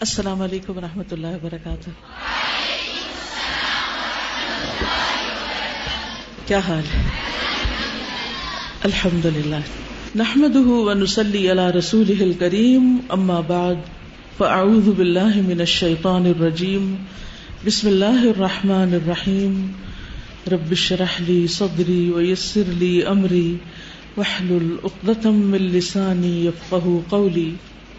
السلام علیکم و رحمۃ اللہ وبرکاتہ۔ کیا حال ہے؟ الحمد للہ نحمد ونسلی علی رسول کریم اما بعد، فاعوذ باللہ من الشیطان الرجیم۔ بسم اللہ الرحمن الرحیم۔ رب اشرح لی صدری ویسر لی امری۔ واحلل عقدة من لسانی يفقهوا قولی۔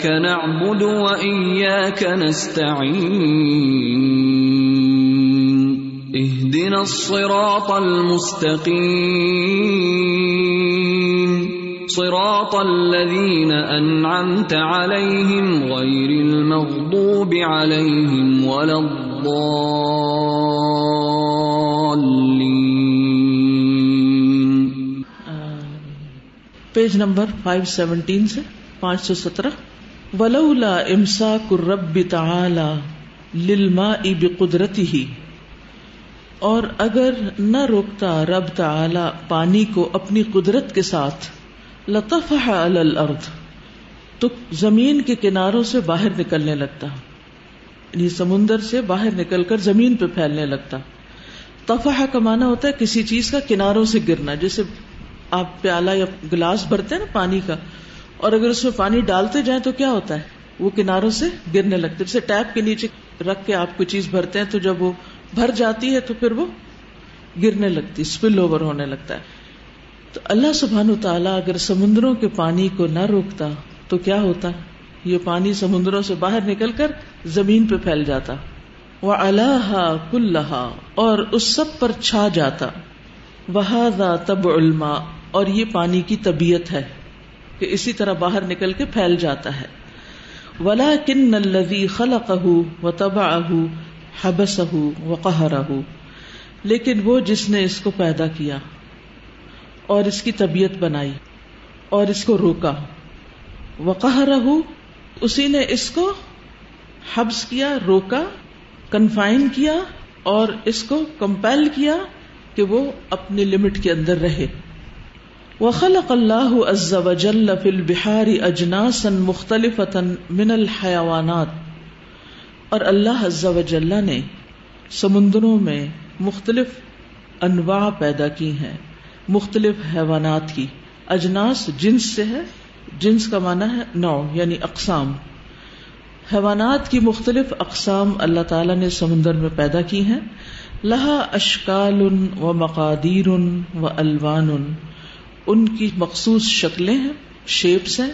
ایاک نعبد و ایاک نستعین اہدنا الصراط المستقیم صراط الذین انعمت علیہم غیر المغضوب علیہم ولا الضالین پیج نمبر 517 سے پانچ سو سترہ ولولا امساک الرب تعالی للماء بقدرته، اور اگر نہ روکتا رب تعالی پانی کو اپنی قدرت کے ساتھ، لطفح علی الارض، تو زمین کے کناروں سے باہر نکلنے لگتا۔ یعنی سمندر سے باہر نکل کر زمین پہ پھیلنے لگتا۔ تفح کا معنی ہوتا ہے کسی چیز کا کناروں سے گرنا، جیسے آپ پیالہ یا گلاس بھرتے ہیں نا پانی کا اور اگر اس میں پانی ڈالتے جائیں تو کیا ہوتا ہے؟ وہ کناروں سے گرنے لگتے جیسے ٹیپ کے نیچے رکھ کے آپ کوئی چیز بھرتے ہیں تو جب وہ بھر جاتی ہے تو پھر وہ گرنے لگتی اسپل اوور ہونے لگتا ہے۔ تو اللہ سبحان تعالیٰ اگر سمندروں کے پانی کو نہ روکتا تو کیا ہوتا؟ یہ پانی سمندروں سے باہر نکل کر زمین پہ پھیل جاتا۔ وہ اللہ کلحا اور اس سب پر چھا جاتا۔ وہ تب علما اور یہ پانی کی طبیعت ہے۔ کہ اسی طرح باہر نکل کے پھیل جاتا ہے۔ ولا کن الذي خلقه وتبعه حبسه وقهره۔ لیکن وہ جس نے اس کو پیدا کیا اور اس کی طبیعت بنائی اور اس کو روکا۔ وقهره اسی نے اس کو حبس کیا، روکا کنفائن کیا اور اس کو کمپیل کیا کہ وہ اپنی لمٹ کے اندر رہے۔ وخلق اللہ عز وجل فی البحار اجناسا مختلفتا من الحیوانات اور اللہ عز وجل نے سمندروں میں مختلف انواع پیدا کی ہیں، مختلف حیوانات کی۔ اجناس جنس سے ہے، جنس کا معنی ہے نو یعنی اقسام۔ حیوانات کی مختلف اقسام اللہ تعالی نے سمندر میں پیدا کی ہیں۔ لہا اشکال و مقادیر و الوان۔ ان کی مخصوص شکلیں ہیں شیپس ہیں،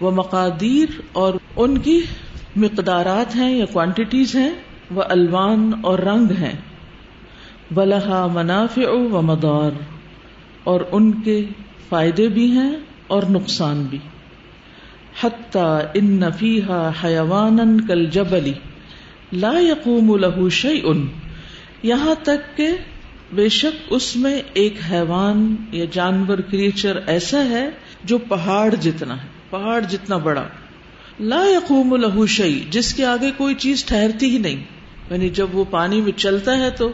وہ مقادیر اور ان کی مقدارات ہیں یا کوانٹیٹیز ہیں، وہ الوان اور رنگ ہیں۔ بلحا منافع و مدار اور ان کے فائدے بھی ہیں اور نقصان بھی۔ حتیٰ ان نفیحا حیوان کل جبلی لا یقوم لہو شعی ان یہاں تک کہ بے شک اس میں ایک حیوان یا جانور کریچر ایسا ہے جو پہاڑ جتنا ہے، پہاڑ جتنا بڑا۔ لا یقوم لہو شعی جس کے آگے کوئی چیز ٹھہرتی ہی نہیں۔ یعنی جب وہ پانی میں چلتا ہے تو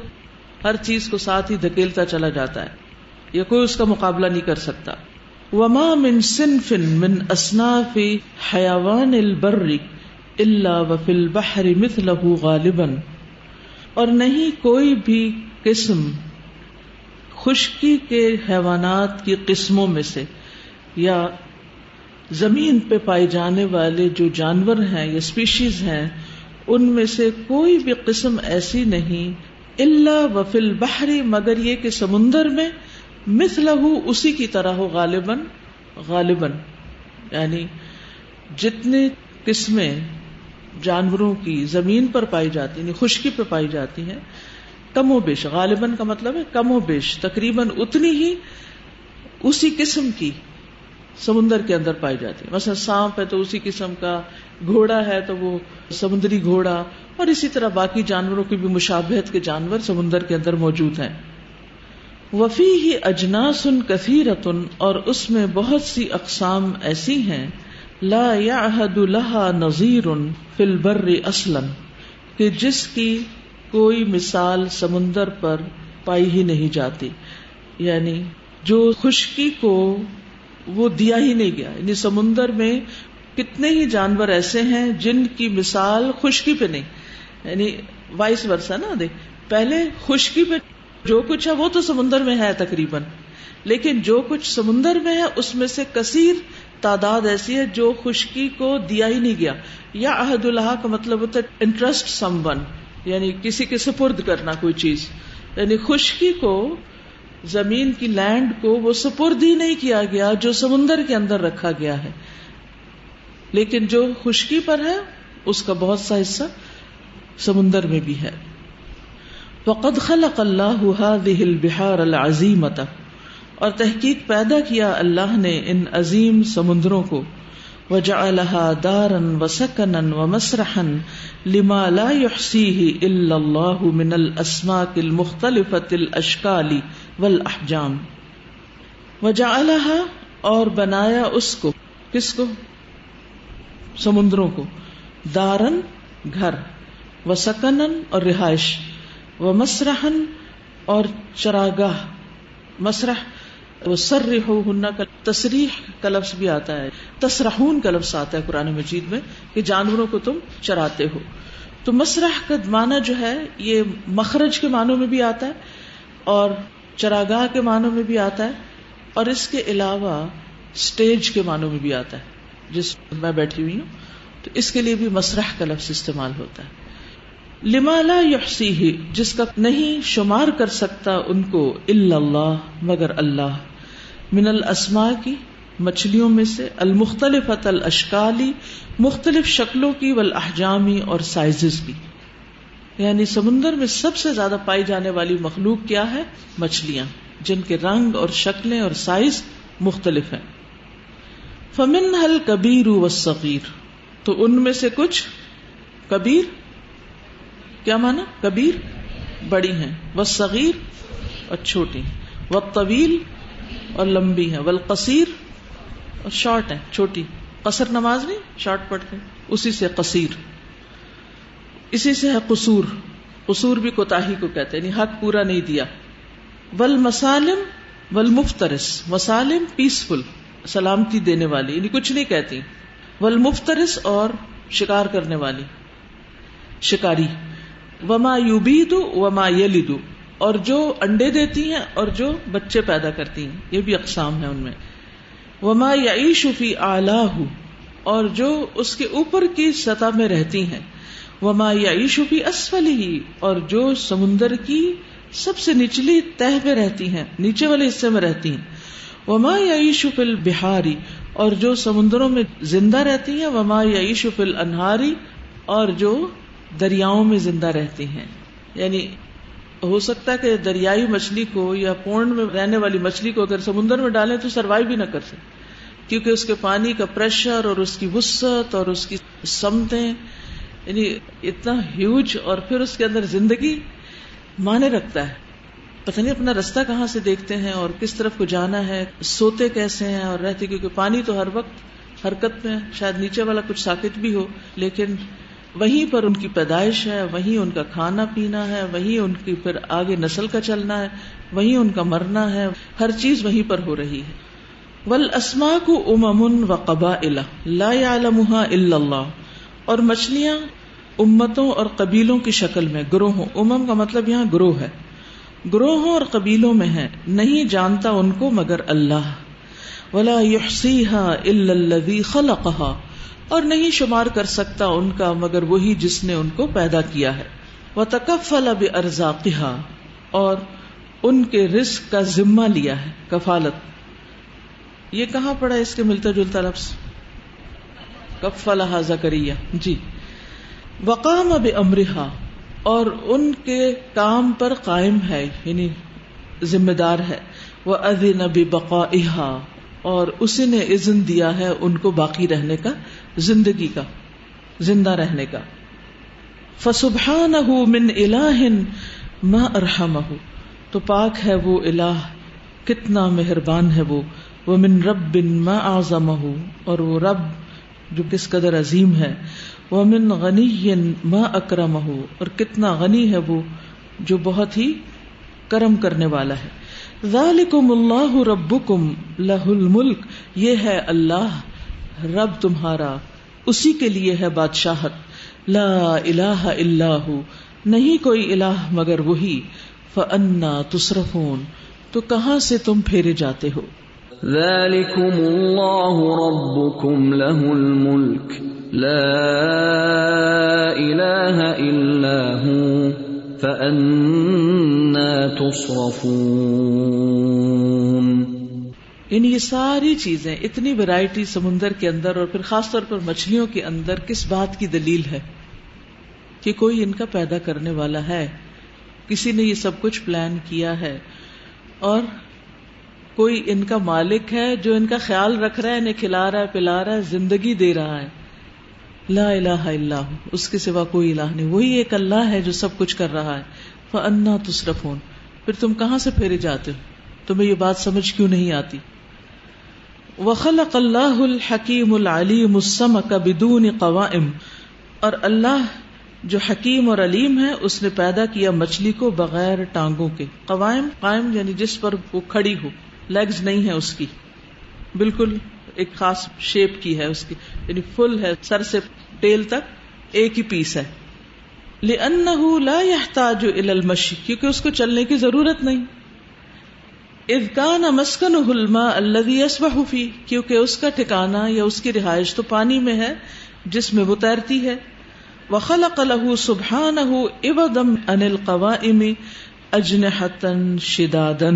ہر چیز کو ساتھ ہی دھکیلتا چلا جاتا ہے، یا کوئی اس کا مقابلہ نہیں کر سکتا۔ وما من صنف من اصناف حیوان البر الا وفي البحر مثله غالبا۔ اور نہیں، کوئی بھی قسم خشکی کے حیوانات کی قسموں میں سے یا زمین پہ پائے جانے والے جو جانور ہیں یا اسپیشیز ہیں، ان میں سے کوئی بھی قسم ایسی نہیں اللہ وفل بحری مگر یہ کہ سمندر میں مثلہ اسی کی طرح ہو، غالباً غالباً۔ یعنی جتنی قسمیں جانوروں کی زمین پر پائی جاتی یعنی خشکی پہ پائی جاتی ہیں کم و بیش، غالباً کا مطلب ہے کم و بیش، تقریباً اتنی ہی اسی قسم کی سمندر کے اندر پائی جاتی ہے۔ مثلا سانپ ہے تو اسی قسم کا، گھوڑا ہے تو وہ سمندری گھوڑا، اور اسی طرح باقی جانوروں کی بھی مشابہت کے جانور سمندر کے اندر موجود ہیں۔ وفی ہی اجناس کثیرتن، اور اس میں بہت سی اقسام ایسی ہیں، لا یعہد لہا نظیر فی البر اصلا، کہ جس کی کوئی مثال سمندر پر پائی ہی نہیں جاتی۔ یعنی جو خشکی کو وہ دیا ہی نہیں گیا۔ یعنی سمندر میں کتنے ہی جانور ایسے ہیں جن کی مثال خشکی پہ نہیں۔ یعنی وائس ورسا نا دیکھ پہلے خشکی پہ جو کچھ ہے وہ تو سمندر میں ہے تقریباً۔ لیکن جو کچھ سمندر میں ہے اس میں سے کثیر تعداد ایسی ہے جو خشکی کو دیا ہی نہیں گیا۔ یا عہد اللہ کا مطلب ہوتا ہے انٹرسٹ سم ون۔ یعنی کسی کے سپرد کرنا کوئی چیز۔ یعنی خشکی کو، زمین کی لینڈ کو وہ سپرد ہی نہیں کیا گیا جو سمندر کے اندر رکھا گیا ہے۔ لیکن جو خشکی پر ہے، اس کا بہت سا حصہ سمندر میں بھی ہے۔ وقد خلق اللہ هذه البحار العظیمت اور تحقیق پیدا کیا اللہ نے ان عظیم سمندروں کو۔ وجعلها دارا وسكنا ومسرحا لما لا يحصيه الا الله من الاسماك المختلفه الاشكال والاحجام وجعلها اور بنایا اس کو، کس کو؟ سمندروں کو. دارن گھر و سکنن اور رہائش و مسرحن اور چراگاہ، مسرح وہ سر رہو ہننا کا تصریح کا لفظ بھی آتا ہے، تصرحون کا لفظ آتا ہے قرآن مجید میں کہ جانوروں کو تم چراتے ہو۔ تو مسرح کا معنی جو ہے، یہ مخرج کے معنوں میں بھی آتا ہے اور چراگاہ کے معنوں میں بھی آتا ہے اور اس کے علاوہ اسٹیج کے معنوں میں بھی آتا ہے۔ جس میں بیٹھی ہوئی ہوں، تو اس کے لیے بھی مسرح کا لفظ استعمال ہوتا ہے۔ لمالا یحسی جس کا نہیں شمار کر سکتا ان کو اللہ، مگر اللہ۔ من الاسماء کی، مچھلیوں میں سے المختلف الاشکالی، مختلف شکلوں کی والاحجامی اور سائزز کی۔ یعنی سمندر میں سب سے زیادہ پائی جانے والی مخلوق کیا ہے؟ مچھلیاں، جن کے رنگ اور شکلیں اور سائز مختلف ہیں۔ فمن حل کبیر و صغیر تو ان میں سے کچھ کبیر؟ کیا مانا؟ کبیر؟ بڑی ہیں۔ وہ صغیر اور چھوٹی وہ طویل اور لمبی ہے۔ والقصیر اور شارٹ ہے، چھوٹی۔ قصر نماز نہیں، شارٹ پڑھتے اسی سے قصیر۔ اسی سے ہے قصور۔ قصور بھی کوتا کو کہتے ہیں یعنی حق پورا نہیں دیا۔ ول مسالم ول مفترس مسالم پیسفل سلامتی دینے والی یعنی کچھ نہیں کہتی۔ ول مفترس اور شکار کرنے والی۔ شکاری۔ وما یوبی وما یلی اور جو انڈے دیتی ہیں اور جو بچے پیدا کرتی ہیں، یہ بھی اقسام ہے ان میں۔ وما فی آلہ اور جو اس کے اوپر کی سطح میں رہتی ہیں۔ وما فی اسفل ہی اور جو سمندر کی سب سے نچلی تہ پہ رہتی ہیں، نیچے والے حصے میں رہتی ہیں۔ وما یعیش فی البہاری اور جو سمندروں میں زندہ رہتی ہیں۔ وما یعیش فی الانہاری اور جو دریاؤں میں زندہ رہتی ہیں۔ یعنی ہو سکتا ہے کہ دریائی مچھلی کو یا پونڈ میں رہنے والی مچھلی کو اگر سمندر میں ڈالیں تو سروائو بھی نہ کر سکے کیونکہ اس کے پانی کا پریشر اور اس کی وسط اور اس کی سمتیں یعنی اتنا ہیوج اور پھر اس کے اندر زندگی مانے رکھتا ہے۔ پتہ نہیں اپنا رستہ کہاں سے دیکھتے ہیں اور کس طرف کو جانا ہے، سوتے کیسے ہیں اور رہتے، کیونکہ پانی تو ہر وقت حرکت میں شاید نیچے والا کچھ ساکت بھی ہو، لیکن وہیں پر ان کی پیدائش ہے، وہیں ان کا کھانا پینا ہے، وہیں ان کی پھر آگے نسل کا چلنا ہے، وہیں ان کا مرنا ہے، ہر چیز وہیں پر ہو رہی ہے۔ ول اسما کو امن و قبا لا اللہ اور مچھلیاں امتوں اور قبیلوں کی شکل میں، گروہوں۔ امم کا مطلب یہاں گروہ ہے۔ گروہوں اور قبیلوں میں ہے نہیں جانتا ان کو مگر اللہ۔ ولا الذي خلقها۔ اور نہیں شمار کر سکتا ان کا مگر وہی جس نے ان کو پیدا کیا ہے۔ وہ تکفل اب ارزاقہ اور ان کے رزق کا ذمہ لیا ہے، کفالت۔ یہ کہاں پڑا اس کے ملتا جلتا لفظ؟ کفل زکریہ جی۔ وقام اب امرحا اور ان کے کام پر قائم ہے یعنی ذمہ دار ہے۔ وہ ادین اب بقا اور اسی نے عزن دیا ہے ان کو باقی رہنے کا۔ زندگی کا، زندہ رہنے کا۔ فسبحان من الہ ما ارحم تو پاک ہے وہ الہ، کتنا مہربان ہے وہ۔ وہ من رب بن ما آزم اور وہ رب جو کس قدر عظیم ہے۔ وہ من غنی ما اکرم اور کتنا غنی ہے وہ جو بہت ہی کرم کرنے والا ہے۔ ذالکم اللہ ربکم لہ الملک یہ ہے اللہ، رب تمہارا۔ اسی کے لیے ہے بادشاہت۔ لا الہ الا ہو۔ نہیں کوئی الہ مگر وہی۔ فانا تصرفون۔ تو کہاں سے تم پھیرے جاتے ہو؟ ذلكم الله ربكم له الملك۔ لا اله الا هو۔ فانا تصرفون۔ یعنی یہ ساری چیزیں، اتنی ورائٹی سمندر کے اندر اور پھر خاص طور پر مچھلیوں کے اندر کس بات کی دلیل ہے کہ کوئی ان کا پیدا کرنے والا ہے؟ کسی نے یہ سب کچھ پلان کیا ہے اور کوئی ان کا مالک ہے جو ان کا خیال رکھ رہا ہے، انہیں کھلا رہا ہے، پلا رہا ہے، زندگی دے رہا ہے۔ لا الہ الا اس کے سوا کوئی الہ نہیں۔ وہی ایک اللہ ہے جو سب کچھ کر رہا ہے۔ فانا تصرفون۔ پھر تم کہاں سے پھیرے جاتے ہو؟ تمہیں یہ بات سمجھ کیوں نہیں آتی؟ وخلق اللہ الحکیم العلیم السمک بدون قوائم۔ اور اللہ جو حکیم اور علیم ہے، اس نے پیدا کیا مچھلی کو بغیر ٹانگوں کے۔ قوائم، قائم یعنی جس پر وہ کھڑی ہو۔ لیگز نہیں ہے اس کی۔ بالکل ایک خاص شیپ کی ہے اس کی۔ یعنی فل ہے، سر سے ٹیل تک ایک ہی پیس ہے۔ لِأَنَّهُ لَا يَحْتَاجُ إِلَى الْمَشِي۔ کیونکہ اس کو چلنے کی ضرورت نہیں۔ اذ کان مسکنه الماء الذي يسبح کیونکہ اس کا ٹھکانہ یا اس کی رہائش تو پانی میں ہے، جس میں وہ تیرتی ہے۔ وخلق له سبحانه عوضا عن القوائم اجنحتا شدادا۔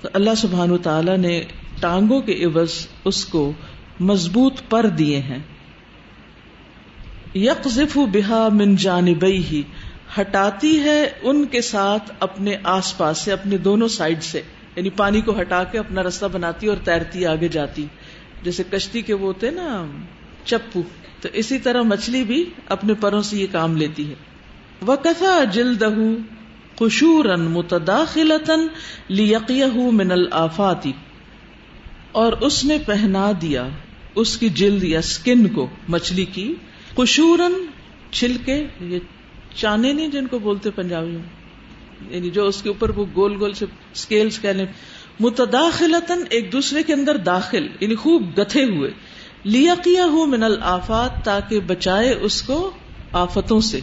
تو اللہ سبحان و تعالی نے ٹانگوں کے عوض اس کو مضبوط پر دیے ہیں۔ یکف بحا من جانبئی ہی ہٹاتی ہے ان کے ساتھ اپنے آس پاس سے، اپنے دونوں سائڈ سے۔ یعنی پانی کو ہٹا کے اپنا رستہ بناتی اور تیرتی آگے جاتی۔ جیسے کشتی کے وہ ہوتے نا، چپو۔ تو اسی طرح مچھلی بھی اپنے پروں سے یہ کام لیتی ہے۔ وہ کتھا جلد خشورن متداخلتن لیقیہ من الآفاتی اور اس نے پہنا دیا، اس کی جلد یا سکن کو مچھلی کی قشورن چھلکے، یہ چانے نہیں جن کو بولتے پنجابی میں یعنی جو اس کے اوپر وہ گول گول سے سکیلز کہہ لیں متداخلتن ایک دوسرے کے اندر داخل یعنی خوب گتھے ہوئے۔ لیا کیا ہو من الآفات تاکہ بچائے اس کو آفتوں سے۔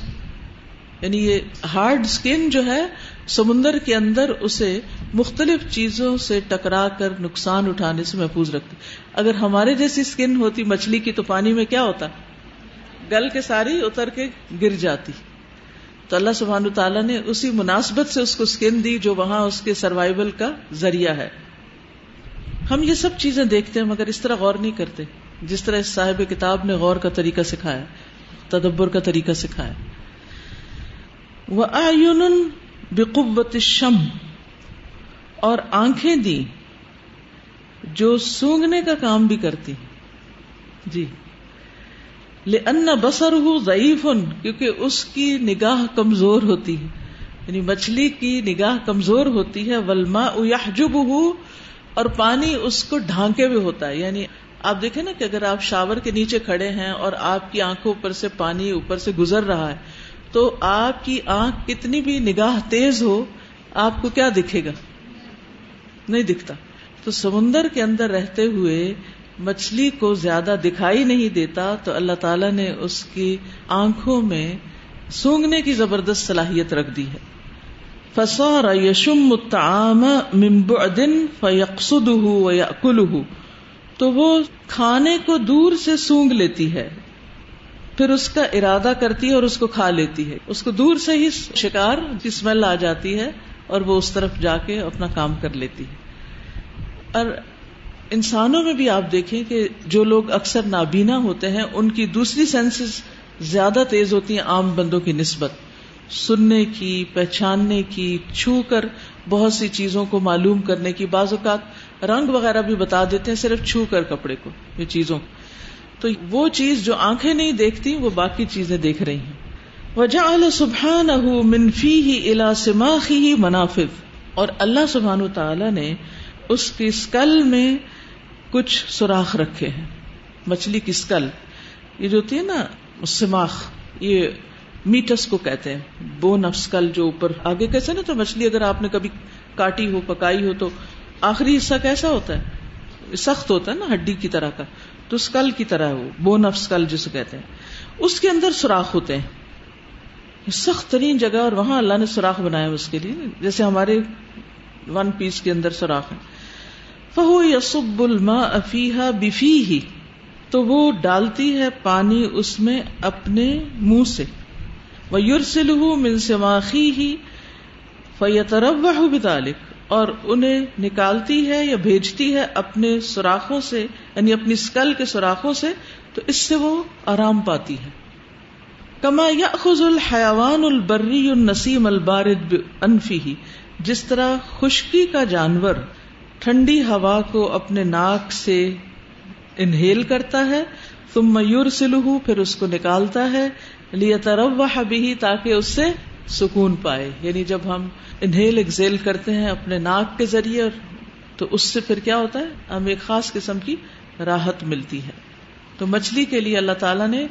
یعنی یہ ہارڈ اسکن جو ہے، سمندر کے اندر اسے مختلف چیزوں سے ٹکرا کر نقصان اٹھانے سے محفوظ رکھتی اگر ہمارے جیسی اسکن ہوتی مچھلی کی تو پانی میں کیا ہوتا؟ گل کے ساری اتر کے گر جاتی۔ تو اللہ سبحان تعالیٰ نے اسی مناسبت سے اس کو اسکن دی جو وہاں اس کے سروائول کا ذریعہ ہے۔ ہم یہ سب چیزیں دیکھتے ہیں مگر اس طرح غور نہیں کرتے۔ جس طرح اس صاحب کتاب نے غور کا طریقہ سکھایا، تدبر کا طریقہ سکھایا۔ وہ آئن بقوت شم اور آنکھیں دی جو سونگنے کا کام بھی کرتی۔ جی۔ ان بسر ہوں ضعیف کیونکہ اس کی نگاہ کمزور ہوتی ہے۔ یعنی مچھلی کی نگاہ کمزور ہوتی ہے ولما یحجب ہوں اور پانی اس کو ڈھانکے ہوئے ہوتا ہے۔ یعنی آپ دیکھیں نا کہ اگر آپ شاور کے نیچے کھڑے ہیں اور آپ کی آنکھوں پر سے پانی اوپر سے گزر رہا ہے، تو آپ کی آنکھ کتنی بھی نگاہ تیز ہو، آپ کو کیا دکھے گا؟ نہیں دکھتا۔ تو سمندر کے اندر رہتے ہوئے مچھلی کو زیادہ دکھائی نہیں دیتا تو اللہ تعالی نے اس کی آنکھوں میں سونگنے کی زبردست صلاحیت رکھ دی ہے۔ فسور یشم الطعام من بعد فیقصده ویأکله تو وہ کھانے کو دور سے سونگ لیتی ہے، پھر اس کا ارادہ کرتی ہے اور اس کو کھا لیتی ہے۔ اس کو دور سے ہی شکار کی اسمیل آ جاتی ہے اور وہ اس طرف جا کے اپنا کام کر لیتی ہے۔ اور انسانوں میں بھی آپ دیکھیں کہ جو لوگ اکثر نابینا ہوتے ہیں، ان کی دوسری سینسز زیادہ تیز ہوتی ہیں عام بندوں کی نسبت۔ سننے کی، پہچاننے کی، چھو کر بہت سی چیزوں کو معلوم کرنے کی بعض اوقات رنگ وغیرہ بھی بتا دیتے ہیں صرف چھو کر کپڑے کو، یہ چیزوں۔ تو وہ چیز جو آنکھیں نہیں دیکھتی، وہ باقی چیزیں دیکھ رہی ہیں۔ وجعل سبحانہ من فیہ الى سماخہ منافذ۔ اور اللہ سبحانہ تعالی نے اس کی اسکل میں کچھ سوراخ رکھے ہیں۔ مچھلی کی اسکل یہ جو ہوتی ہے نا، سماخ، یہ میٹس کو کہتے ہیں۔ بون آف اسکل جو اوپر، آگے کیسے نا تو مچھلی اگر آپ نے کبھی کاٹی ہو، پکائی ہو، تو آخری حصہ کیسا ہوتا ہے؟ سخت ہوتا ہے نا، ہڈی کی طرح کا۔ تو اسکل کی طرح وہ، بون آف اسکل جسے کہتے ہیں۔ اس کے اندر سوراخ ہوتے ہیں۔ سخت ترین جگہ اور وہاں اللہ نے سوراخ بنایا اس کے لیے۔ جیسے ہمارے ون پیس کے اندر سوراخ ہے۔ فہو یسب الما افیحا بفی ہی تو وہ ڈالتی ہے پانی اس میں اپنے منہ سے۔ وہ یورسل من سماخی ہی فیترب بتالک اور انہیں نکالتی ہے یا بھیجتی ہے اپنے سوراخوں سے یعنی اپنی اسکل کے سوراخوں سے، تو اس سے وہ آرام پاتی ہے۔ کما یا خز الحیوان البری النسیم البارد انفی ہی جس طرح خشکی کا جانور ٹھنڈی ہوا کو اپنے ناک سے انہیل کرتا ہے تم میور سلو پھر اس کو نکالتا ہے لیا ترو بھی تاکہ اس سے سکون پائے۔ یعنی جب ہم انہیل، ایکزیل کرتے ہیں اپنے ناک کے ذریعے تو اس سے پھر کیا ہوتا ہے؟ ہمیں ایک خاص قسم کی راحت ملتی ہے۔ تو مچھلی کے لیے اللہ تعالیٰ نے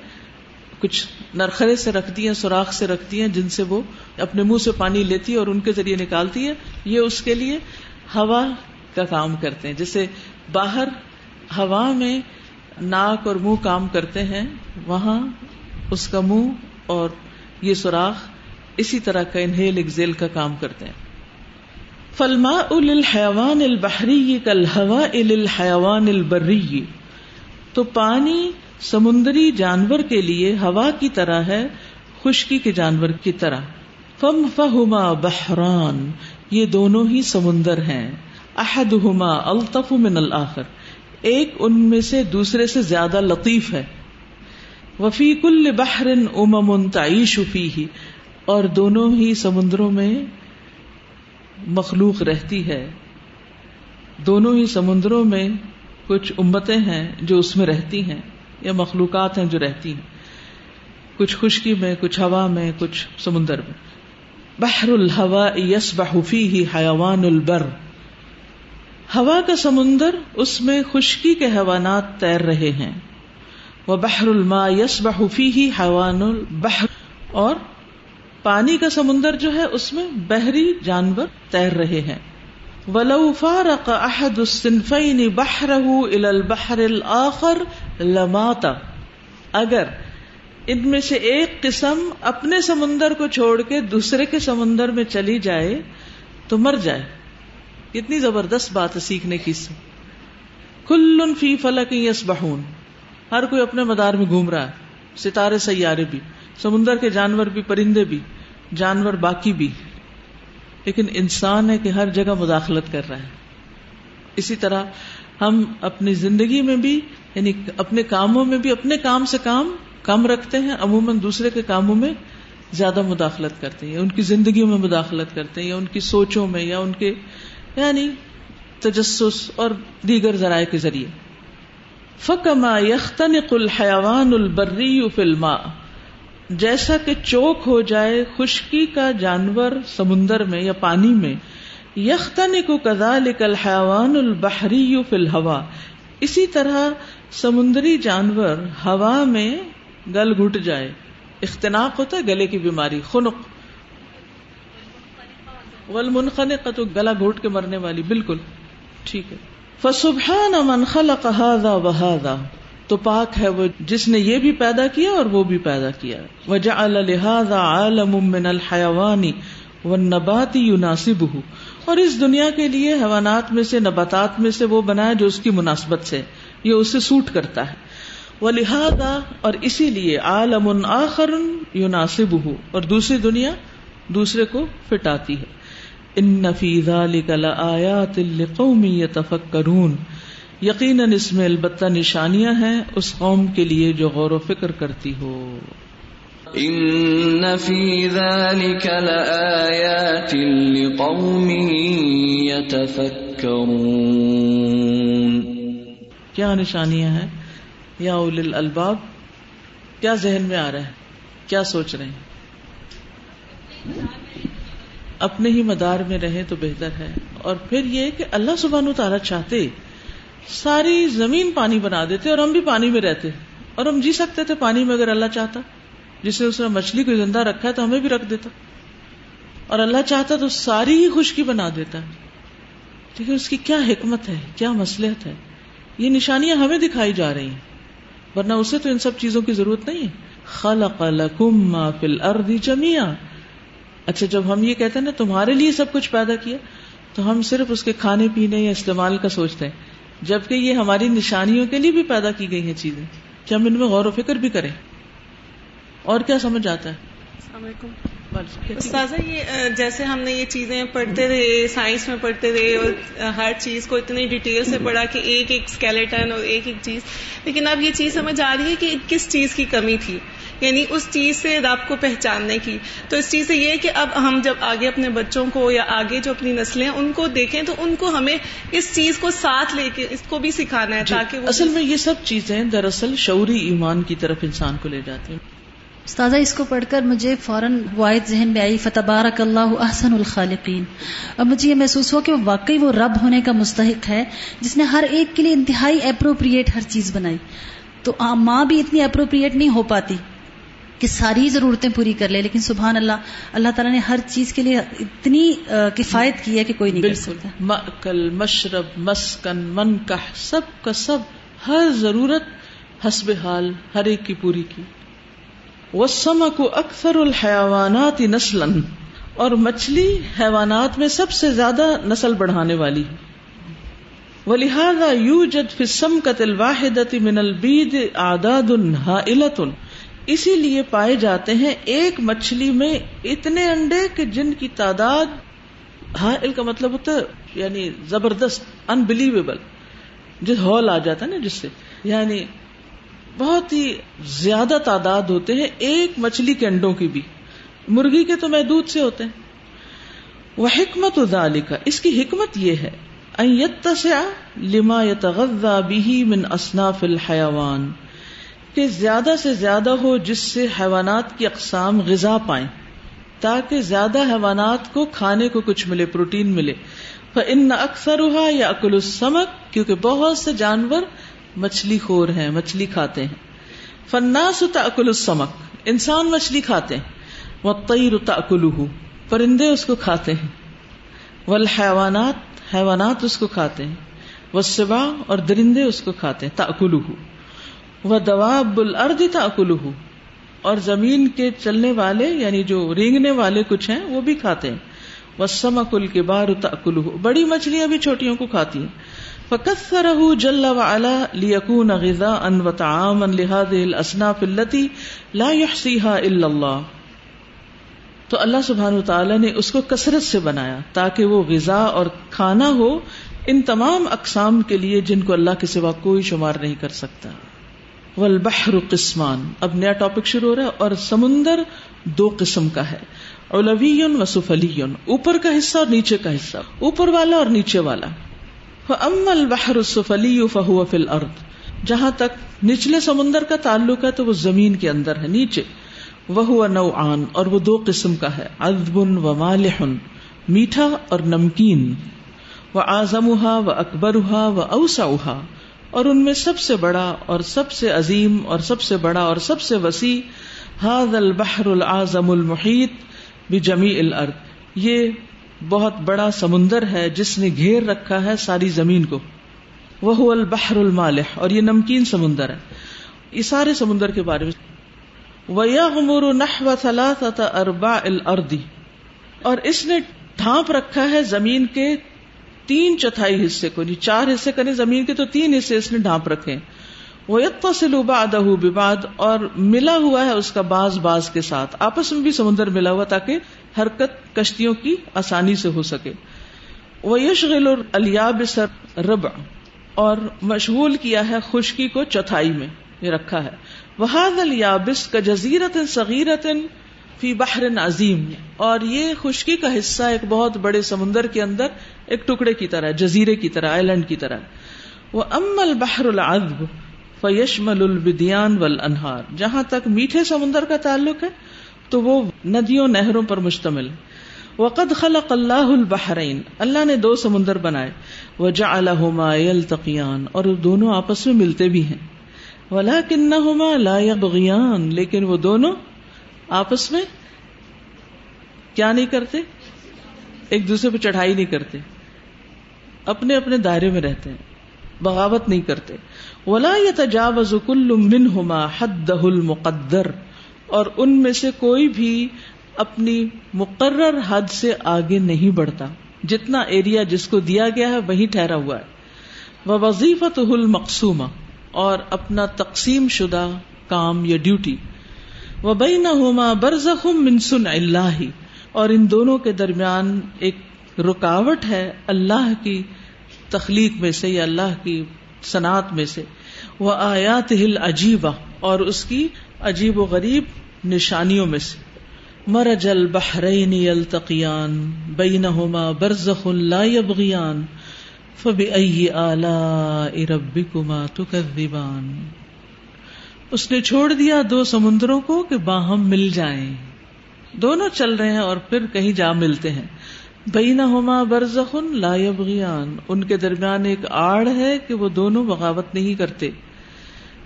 کچھ نرخرے سے رکھ دی ہیں سوراخ سے رکھ دی ہیں جن سے وہ اپنے منہ سے پانی لیتی ہے اور ان کے ذریعے نکالتی ہے۔ یہ اس کے لیے ہوا کا کام کرتے ہیں۔ جیسے باہر ہوا میں ناک اور منہ کام کرتے ہیں، وہاں اس کا منہ اور یہ سوراخ اسی طرح کا انہیل ایکزیل کا کام کرتے ہیں۔ فلما الحیوان البحری کل ہوا الحیوان البری۔ تو پانی سمندری جانور کے لیے ہوا کی طرح ہے، خشکی کے جانور کی طرح۔ فم فہما بحران۔ یہ دونوں ہی سمندر ہیں۔ احد ہوما الطف من الآخر ایک ان میں سے دوسرے سے زیادہ لطیف ہے۔ وفی کل بحر امم تعیش فی اور دونوں ہی سمندروں میں مخلوق رہتی ہے۔ دونوں ہی سمندروں میں کچھ امتیں ہیں جو اس میں رہتی ہیں، یا مخلوقات ہیں جو رہتی ہیں۔ کچھ خشکی میں، کچھ ہوا میں، کچھ سمندر میں۔ بحر الحوا یس بحفی ہی حیوان البر۔ ہوا کا سمندر اس میں خشکی کے حیوانات تیر رہے ہیں۔ وہ بحر الما یس بحفی ہی حیوان البحر۔ اور پانی کا سمندر جو ہے اس میں بحری جانور تیر رہے ہیں۔ ولو فارق احد الصنفین بحرہ الى البحر الاخر لماتا اگر ان میں سے ایک قسم اپنے سمندر کو چھوڑ کے دوسرے کے سمندر میں چلی جائے تو مر جائے۔ کتنی زبردست بات ہے سیکھنے کی سے۔ کل فی فلک یس بہون ہر کوئی اپنے مدار میں گھوم رہا ہے۔ ستارے سیارے بھی، سمندر کے جانور بھی، پرندے بھی، جانور باقی بھی۔ لیکن انسان ہے کہ ہر جگہ مداخلت کر رہا ہے۔ اسی طرح ہم اپنی زندگی میں بھی یعنی اپنے کاموں میں بھی، اپنے کام سے کام کم رکھتے ہیں، عموماً دوسرے کے کاموں میں زیادہ مداخلت کرتے ہیں، یا ان کی زندگیوں میں مداخلت کرتے ہیں، یا ان کی سوچوں میں، یا ان کے یعنی تجسس اور دیگر ذرائع کے ذریعے۔ فکما یختن الحیوان البری فلما جیسا کہ چوک ہو جائے خشکی کا جانور سمندر میں یا پانی میں یختن کو کدا لکل حیوان البحری فل ہوا اسی طرح سمندری جانور ہوا میں گل گھٹ جائے۔ اختناق ہوتا ہے گلے کی بیماری، خنق۔ ولمنخن کا تو گلا گھوٹ کے مرنے والی، بالکل، ٹھیک ہے۔ فسبحان من خلق هذا وهذا، تو پاک ہے وہ جس نے یہ بھی پیدا کیا اور وہ بھی پیدا کیا۔ وجعل لهذا عالم من الحيوان والنبات يناسبه۔ اور اس دنیا کے لیے حیوانات میں سے، نباتات میں سے وہ بنایا جو اس کی مناسبت سے، یہ اسے سوٹ کرتا ہے۔ وہ لہذا اور اسی لیے عالم آخر يناسبه۔ اور دوسری دنیا دوسرے کو فٹ آتی ہے۔ ان نفی ذلك لآیات لقوم یتفکرون یقیناً اس میں البتہ نشانیاں ہیں اس قوم کے لیے جو غور و فکر کرتی ہو۔ ان فی ذلك لآیات لقوم یتفکرون کیا نشانیاں ہیں؟ یا اول الالباب کیا ذہن میں آ رہا ہے کیا سوچ رہے ہیں؟ اپنے ہی مدار میں رہے تو بہتر ہے۔ اور پھر یہ کہ اللہ سبحان و تعالیٰ چاہتے، ساری زمین پانی بنا دیتے اور ہم بھی پانی میں رہتے۔ اور ہم جی سکتے تھے پانی میں اگر اللہ چاہتا۔ جس نے اس نے مچھلی کو زندہ رکھا ہے تو ہمیں بھی رکھ دیتا۔ اور اللہ چاہتا تو ساری ہی خشکی بنا دیتا۔ ٹھیک ہے اس کی کیا حکمت ہے؟ کیا مسلحت ہے؟ یہ نشانیاں ہمیں دکھائی جا رہی ہیں۔ ورنہ اسے تو ان سب چیزوں کی ضرورت نہیں ہے۔ خلق لکم ما فی الارض جميعا اچھا جب ہم یہ کہتے ہیں نا تمہارے لیے سب کچھ پیدا کیا تو ہم صرف اس کے کھانے پینے یا استعمال کا سوچتے ہیں جبکہ یہ ہماری نشانیوں کے لیے بھی پیدا کی گئی ہیں چیزیں کہ ہم ان میں غور و فکر بھی کریں؟ اور کیا سمجھ آتا ہے؟ السلام علیکم۔ استاذہ یہ جیسے ہم نے یہ چیزیں پڑھتے رہے سائنس میں پڑھتے رہے اور ہر چیز کو اتنی ڈیٹیل سے پڑھا کہ ایک ایک اسکیلیٹن اور ایک ایک چیز لیکن اب یہ چیز سمجھ آ رہی ہے کہ کس چیز کی کمی تھی۔ یعنی اس چیز سے رب کو پہچاننے کی۔ تو اس چیز سے یہ کہ اب ہم جب آگے اپنے بچوں کو یا آگے جو اپنی نسلیں ان کو دیکھیں تو ان کو ہمیں اس چیز کو ساتھ لے کے اس کو بھی سکھانا ہے جی، تاکہ اصل میں یہ سب چیزیں دراصل شعوری ایمان کی طرف انسان کو لے جاتی ہیں۔ استاذہ اس کو پڑھ کر مجھے فوراً واحد ذہن میں آئی فتبارک اللہ احسن الخالقین اب مجھے یہ محسوس ہوا کہ وہ واقعی وہ رب ہونے کا مستحق ہے جس نے ہر ایک کے لیے انتہائی اپروپریٹ ہر چیز بنائی۔ تو ماں بھی اتنی اپروپریٹ نہیں ہو پاتی۔ کہ ساری ضرورتیں پوری کر لے لیکن سبحان اللہ اللہ تعالیٰ نے ہر چیز کے لیے اتنی کفایت کی ہے کہ کوئی نہیں کر سکتا۔ مأکل مشرب مسکن منکح سب کا سب ہر ضرورت حسب حال ہر ایک کی پوری کی۔ وسمک اکثر الحیوانات نسلا۔ اور مچھلی حیوانات میں سب سے زیادہ نسل بڑھانے والی ہے۔ ولہذا یوجد فی السمکۃ الواحدۃ من البید اعداد ہائلۃ اسی لیے پائے جاتے ہیں ایک مچھلی میں اتنے انڈے کہ جن کی تعداد ہائل کا مطلب ہوتا ہے یعنی زبردست انبلیویبل جس ہال آ جاتا ہے نا، جس سے یعنی بہت ہی زیادہ تعداد ہوتے ہیں ایک مچھلی کے انڈوں کی بھی۔ مرغی کے تو محدود سے ہوتے ہیں۔ وہ حکمت ادالی کا اس کی حکمت یہ ہے لما یتغذا به من اصناف الحیوان۔ کہ زیادہ سے زیادہ ہو جس سے حیوانات کی اقسام غذا پائیں، تاکہ زیادہ حیوانات کو کھانے کو کچھ ملے، پروٹین ملے۔ ان اکثر ہوا یا اکل السمک کیونکہ بہت سے جانور مچھلی خور ہیں، مچھلی کھاتے ہیں۔ فناس تاکل السمک انسان مچھلی کھاتے ہیں۔ وہ تئی رتا پرندے اس کو کھاتے ہیں۔ والحیوانات حیوانات اس کو کھاتے ہیں۔ وہ سبا اور درندے اس کو کھاتے ہیں۔ تاکل وہ دواب الارض تاکل اور زمین کے چلنے والے یعنی جو رینگنے والے کچھ ہیں، وہ بھی کھاتے ہیں۔ وہ سمک ال کے بار بڑی مچھلیاں بھی چھوٹیوں کو کھاتی ہیں۔ فکثره جل وعلا ليكون غذاء وطعاما لهذه الاصناف التي لا يحصيها الا الله۔ تو اللہ سبحانہ وتعالی نے اس کو کثرت سے بنایا تاکہ وہ غذا اور کھانا ہو ان تمام اقسام کے لیے جن کو اللہ کے سوا کوئی شمار نہیں کر سکتا۔ والبحر قسمان۔ اب نیا ٹاپک شروع ہو رہا ہے اور سمندر دو قسم کا ہے۔ اولوی و سفلی اوپر کا حصہ اور نیچے کا حصہ۔ اوپر والا اور نیچے والا۔ امل بحر سفلی فہو فل ارد جہاں تک نچلے سمندر کا تعلق ہے تو وہ زمین کے اندر ہے، نیچے۔ وہ نو آن اور وہ دو قسم کا ہے۔ ادب و مالحن میٹھا اور نمکین۔ وہ آزمہ و اکبرہ و اوسا اور ان میں سب سے بڑا اور سب سے عظیم اور سب سے بڑا اور سب سے وسیع حاض البحر العظم المحیط بجمی الارض۔ یہ بہت بڑا سمندر ہے، جس نے گھیر رکھا ہے ساری زمین کو۔ وہ البحر المالح، اور یہ نمکین سمندر ہے۔ یہ سارے سمندر کے بارے میں۔ ومور نہ اربا الردی اور اس نے ڈھانپ رکھا ہے زمین کے تین چوتھائی حصے کو نہیں چار حصے کریں، زمین کے تو تین حصے اس نے ڈھانپ رکھے وہ سلوبا ادہ بباد اور ملا ہوا ہے اس کا باز باز کے ساتھ۔ آپس میں بھی سمندر ملا ہوا تاکہ حرکت کشتیوں کی آسانی سے ہو سکے۔ وہ یشغل الیاب سر رب اور مشغول کیا ہے خشکی کو چوتھائی میں، یہ رکھا ہے۔ وہاد الیابس کا جزیرت صغیرت فی بحر عظیم اور یہ خشکی کا حصہ ایک بہت بڑے سمندر کے اندر ایک ٹکڑے کی طرح، جزیرے کی طرح آئی لینڈ کی طرح۔ وہ ام البحر العذب فیشمل البدیان ول انہار جہاں تک میٹھے سمندر کا تعلق ہے، تو وہ ندیوں، نہروں پر مشتمل وقد خلق اللہ البحرین۔ اللہ نے دو سمندر بنائے۔ وجعلہما یلتقیان۔ اور دونوں آپس میں ملتے بھی ہیں۔ ولیکنہما لا یبغیان۔ لیکن وہ دونوں آپس میں کیا نہیں کرتے؟ ایک دوسرے پہ چڑھائی نہیں کرتے۔ اپنے اپنے دائرے میں رہتے ہیں، بغاوت نہیں کرتے۔ ولا يتجاوز كل منهما حده المقدر۔ اور ان میں سے کوئی بھی اپنی مقرر حد سے آگے نہیں بڑھتا۔ جتنا ایریا جس کو دیا گیا ہے وہی ٹھہرا ہوا ہے۔ وہ وظیفت مقصومہ اور اپنا تقسیم شدہ کام یا ڈیوٹی وہ بئی نہ ہوما برزخم منسن اللہ اور ان دونوں کے درمیان ایک رکاوٹ ہے اللہ کی تخلیق میں سے یا اللہ کی صنعت میں سے۔ وہ آیات ہل عجیبہ اور اس کی عجیب و غریب نشانیوں میں سے۔ مرج البحرین یلتقیان بینہما برزخ لا یبغیان فبئی آلاء ربکما تکذبان اس نے چھوڑ دیا دو سمندروں کو کہ باہم مل جائیں۔ دونوں چل رہے ہیں اور پھر کہیں جا ملتے ہیں۔ بینہما برزخ لا یبغیان۔ ان کے درمیان ایک آڑ ہے کہ وہ دونوں بغاوت نہیں کرتے۔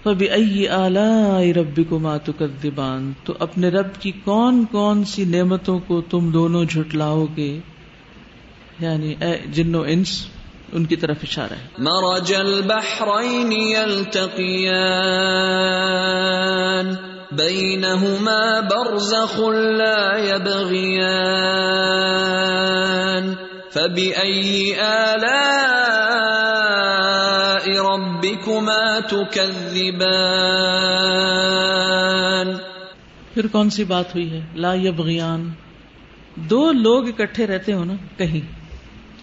فبئی آلاء ربکما تکذبان۔ تو اپنے رب کی کون کون سی نعمتوں کو تم دونوں جھٹلاؤ گے؟ یعنی اے جنو انس، ان کی طرف اشارہ ہے۔ مرج البحرین یلتقیان۔ بینہما برزخ لا یبغیان فبئی آلاء ربکما تکذبان پھر کون سی بات ہوئی ہے؟ لا یبغیان دو لوگ اکٹھے رہتے ہو نا کہیں۔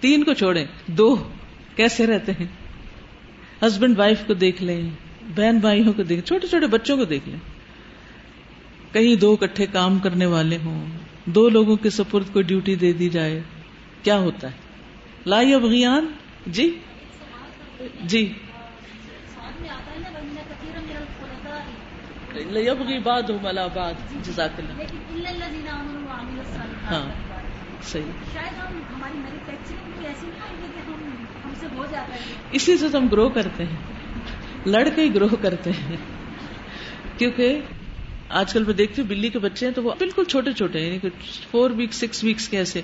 تین کو چھوڑیں۔ دو کیسے رہتے ہیں؟ ہسبینڈ وائف کو دیکھ لیں، بہن بھائیوں کو دیکھ چھوٹے چھوٹے بچوں کو دیکھ لیں۔ کہیں دو اکٹھے کام کرنے والے ہوں دو لوگوں کے سپرد کو ڈیوٹی دے دی جائے کیا ہوتا ہے؟ لا یبغیان؟ جی؟ جی۔ یبغی باد ہو ملا باد جزاک اللہ۔ ہاں صحیح۔ اسی سے ہم گرو کرتے ہیں۔ لڑ کے ہی گرو کرتے ہیں۔ کیونکہ آج کل میں دیکھتی ہوں بلی کے بچے ہیں تو وہ بالکل چھوٹے چھوٹے ہیں یعنی فور ویکس سکس ویکس کے ایسے۔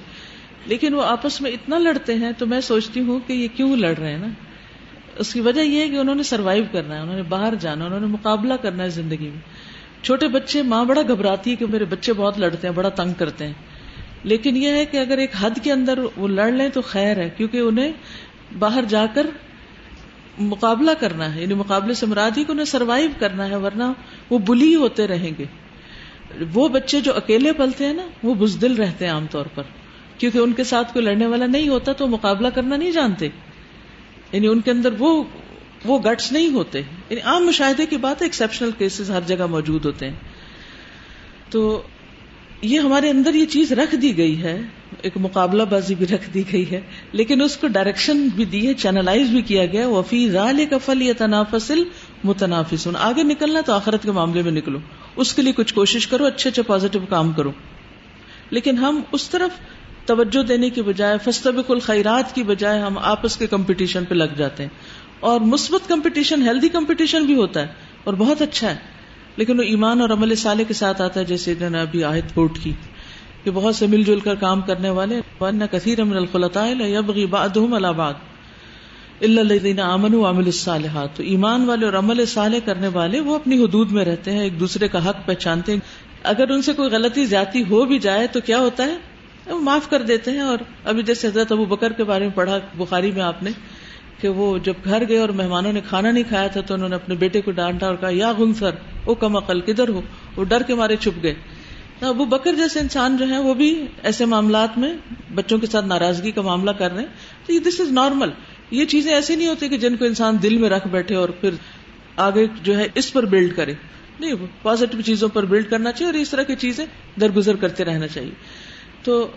لیکن وہ آپس میں اتنا لڑتے ہیں تو میں سوچتی ہوں کہ یہ کیوں لڑ رہے ہیں نا؟ اس کی وجہ یہ ہے کہ انہوں نے سروائو کرنا ہے، انہوں نے باہر جانا انہوں نے مقابلہ کرنا ہے زندگی میں۔ چھوٹے بچے، ماں بڑا گھبراتی ہے کہ میرے بچے بہت لڑتے ہیں، بڑا تنگ کرتے ہیں۔ لیکن یہ ہے کہ اگر ایک حد کے اندر وہ لڑ لیں تو خیر ہے، کیونکہ انہیں باہر جا کر مقابلہ کرنا ہے یعنی مقابلے سے مراد ہی کہ انہیں سروائو کرنا ہے، ورنہ وہ بلی ہوتے رہیں گے۔ وہ بچے جو اکیلے پلتے ہیں نا، وہ بزدل رہتے ہیں عام طور پر۔ کیونکہ ان کے ساتھ کوئی لڑنے والا نہیں ہوتا تو مقابلہ کرنا نہیں جانتے۔ یعنی ان کے اندر وہ وہ گٹس نہیں ہوتے۔ یعنی عام مشاہدے کی بات ہے ایکسپشنل کیسز ہر جگہ موجود ہوتے ہیں۔ تو یہ ہمارے اندر یہ چیز رکھ دی گئی ہے ایک مقابلہ بازی بھی رکھ دی گئی ہے، لیکن اس کو ڈائریکشن بھی دی ہے چینلائز بھی کیا گیا وفی رال کفل یا تنافسل متنافس آگے نکلنا تو آخرت کے معاملے میں نکلو۔ اس کے لیے کچھ کوشش کرو، اچھے اچھے پازیٹو کام کرو۔ لیکن ہم اس طرف توجہ دینے کی بجائے فستبق الخیرات کی بجائے ہم آپس کے کمپٹیشن پہ لگ جاتے ہیں۔ اور مثبت کمپٹیشن ہیلدی کمپٹیشن بھی ہوتا ہے اور بہت اچھا ہے۔ لیکن وہ ایمان اور عمل صالح کے ساتھ آتا ہے، جیسے نے ابھی آہد کوٹ کی۔ کہ بہت سے مل جل کر کام کرنے والے ورنہ کثیر من الخلطاء یبغی بعضهم على بعض۔ الا الذين امنوا وعملوا الصالحات۔ تو ایمان والے اور عمل صالح کرنے والے وہ اپنی حدود میں رہتے ہیں، ایک دوسرے کا حق پہچانتے ہیں۔ اگر ان سے کوئی غلطی زیادتی ہو بھی جائے تو کیا ہوتا ہے؟ وہ معاف کر دیتے ہیں۔ اور ابھی جیسے حضرت ابو بکر کے بارے میں پڑھا بخاری میں آپ نے کہ وہ جب گھر گئے اور مہمانوں نے کھانا نہیں کھایا تھا تو انہوں نے اپنے بیٹے کو ڈانٹا اور کہا، یا گنسر او کم عقل، کدھر ہو؟ وہ ڈر کے مارے چھپ گئے۔ ابو بکر جیسے انسان جو ہے وہ بھی ایسے معاملات میں بچوں کے ساتھ ناراضگی کا معاملہ کر رہے ہیں۔ تو یہ دس از نارمل یہ چیزیں ایسی نہیں ہوتی کہ جن کو انسان دل میں رکھ بیٹھے اور پھر آگے جو ہے اس پر بلڈ کرے۔ نہیں پازیٹو چیزوں پر بلڈ کرنا چاہیے اور اس طرح کی چیزیں درگزر کرتے رہنا چاہیے۔ تو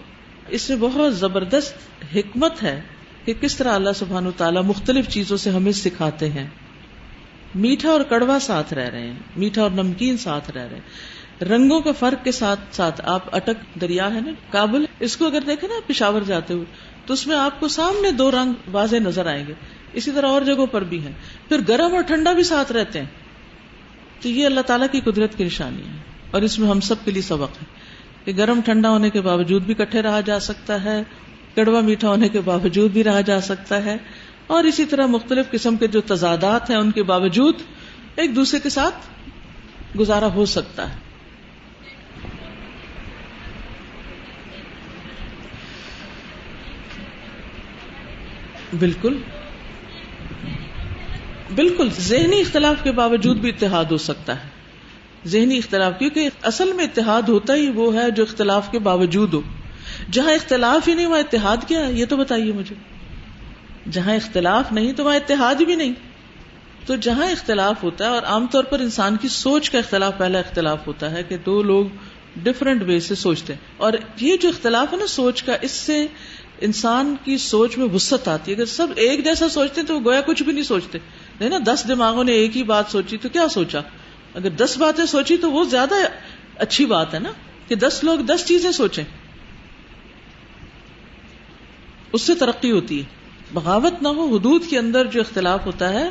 اس میں بہت زبردست حکمت ہے کہ کس طرح اللہ سبحان و تعالیٰ مختلف چیزوں سے ہمیں سکھاتے ہیں۔ میٹھا اور کڑوا ساتھ رہ رہے ہیں۔ میٹھا اور نمکین ساتھ رہ رہے ہیں۔ رنگوں کے فرق کے ساتھ ساتھ آپ اٹک دریا ہے نا، کابل، اس کو اگر دیکھیں نا پشاور جاتے ہوئے، تو اس میں آپ کو سامنے دو رنگ واضح نظر آئیں گے۔ اسی طرح اور جگہوں پر بھی ہیں۔ پھر گرم اور ٹھنڈا بھی ساتھ رہتے ہیں۔ تو یہ اللہ تعالیٰ کی قدرت کی نشانی ہے۔ اور اس میں ہم سب کے لیے سبق ہے کہ گرم ٹھنڈا ہونے کے باوجود بھی کٹھے رہا جا سکتا ہے، کڑوا میٹھا ہونے کے باوجود بھی رہا جا سکتا ہے۔ اور اسی طرح مختلف قسم کے جو تضادات ہیں، ان کے باوجود ایک دوسرے کے ساتھ گزارا ہو سکتا ہے۔ بالکل۔ بالکل، ذہنی اختلاف کے باوجود بھی اتحاد ہو سکتا ہے۔ ذہنی اختلاف، کیونکہ اصل میں اتحاد ہوتا ہی وہ ہے جو اختلاف کے باوجود ہو۔ جہاں اختلاف ہی نہیں، وہاں اتحاد کیا ہے؟ یہ تو بتائیے مجھے۔ جہاں اختلاف نہیں، تو وہاں اتحاد بھی نہیں۔ تو جہاں اختلاف ہوتا ہے، اور عام طور پر انسان کی سوچ کا اختلاف، پہلا اختلاف ہوتا ہے کہ دو لوگ ڈفرینٹ وے سے سوچتے ہیں۔ اور یہ جو اختلاف ہے نا، سوچ کا، اس سے انسان کی سوچ میں وسط آتی ہے۔ اگر سب ایک جیسا سوچتے تو وہ گویا کچھ بھی نہیں سوچتے۔ نہیں نا، دس دماغوں نے ایک ہی بات سوچی تو کیا سوچا؟ اگر دس باتیں سوچی تو وہ زیادہ اچھی بات ہے نا کہ دس لوگ دس چیزیں سوچیں۔ اس سے ترقی ہوتی ہے۔ بغاوت نہ ہو، حدود کے اندر جو اختلاف ہوتا ہے،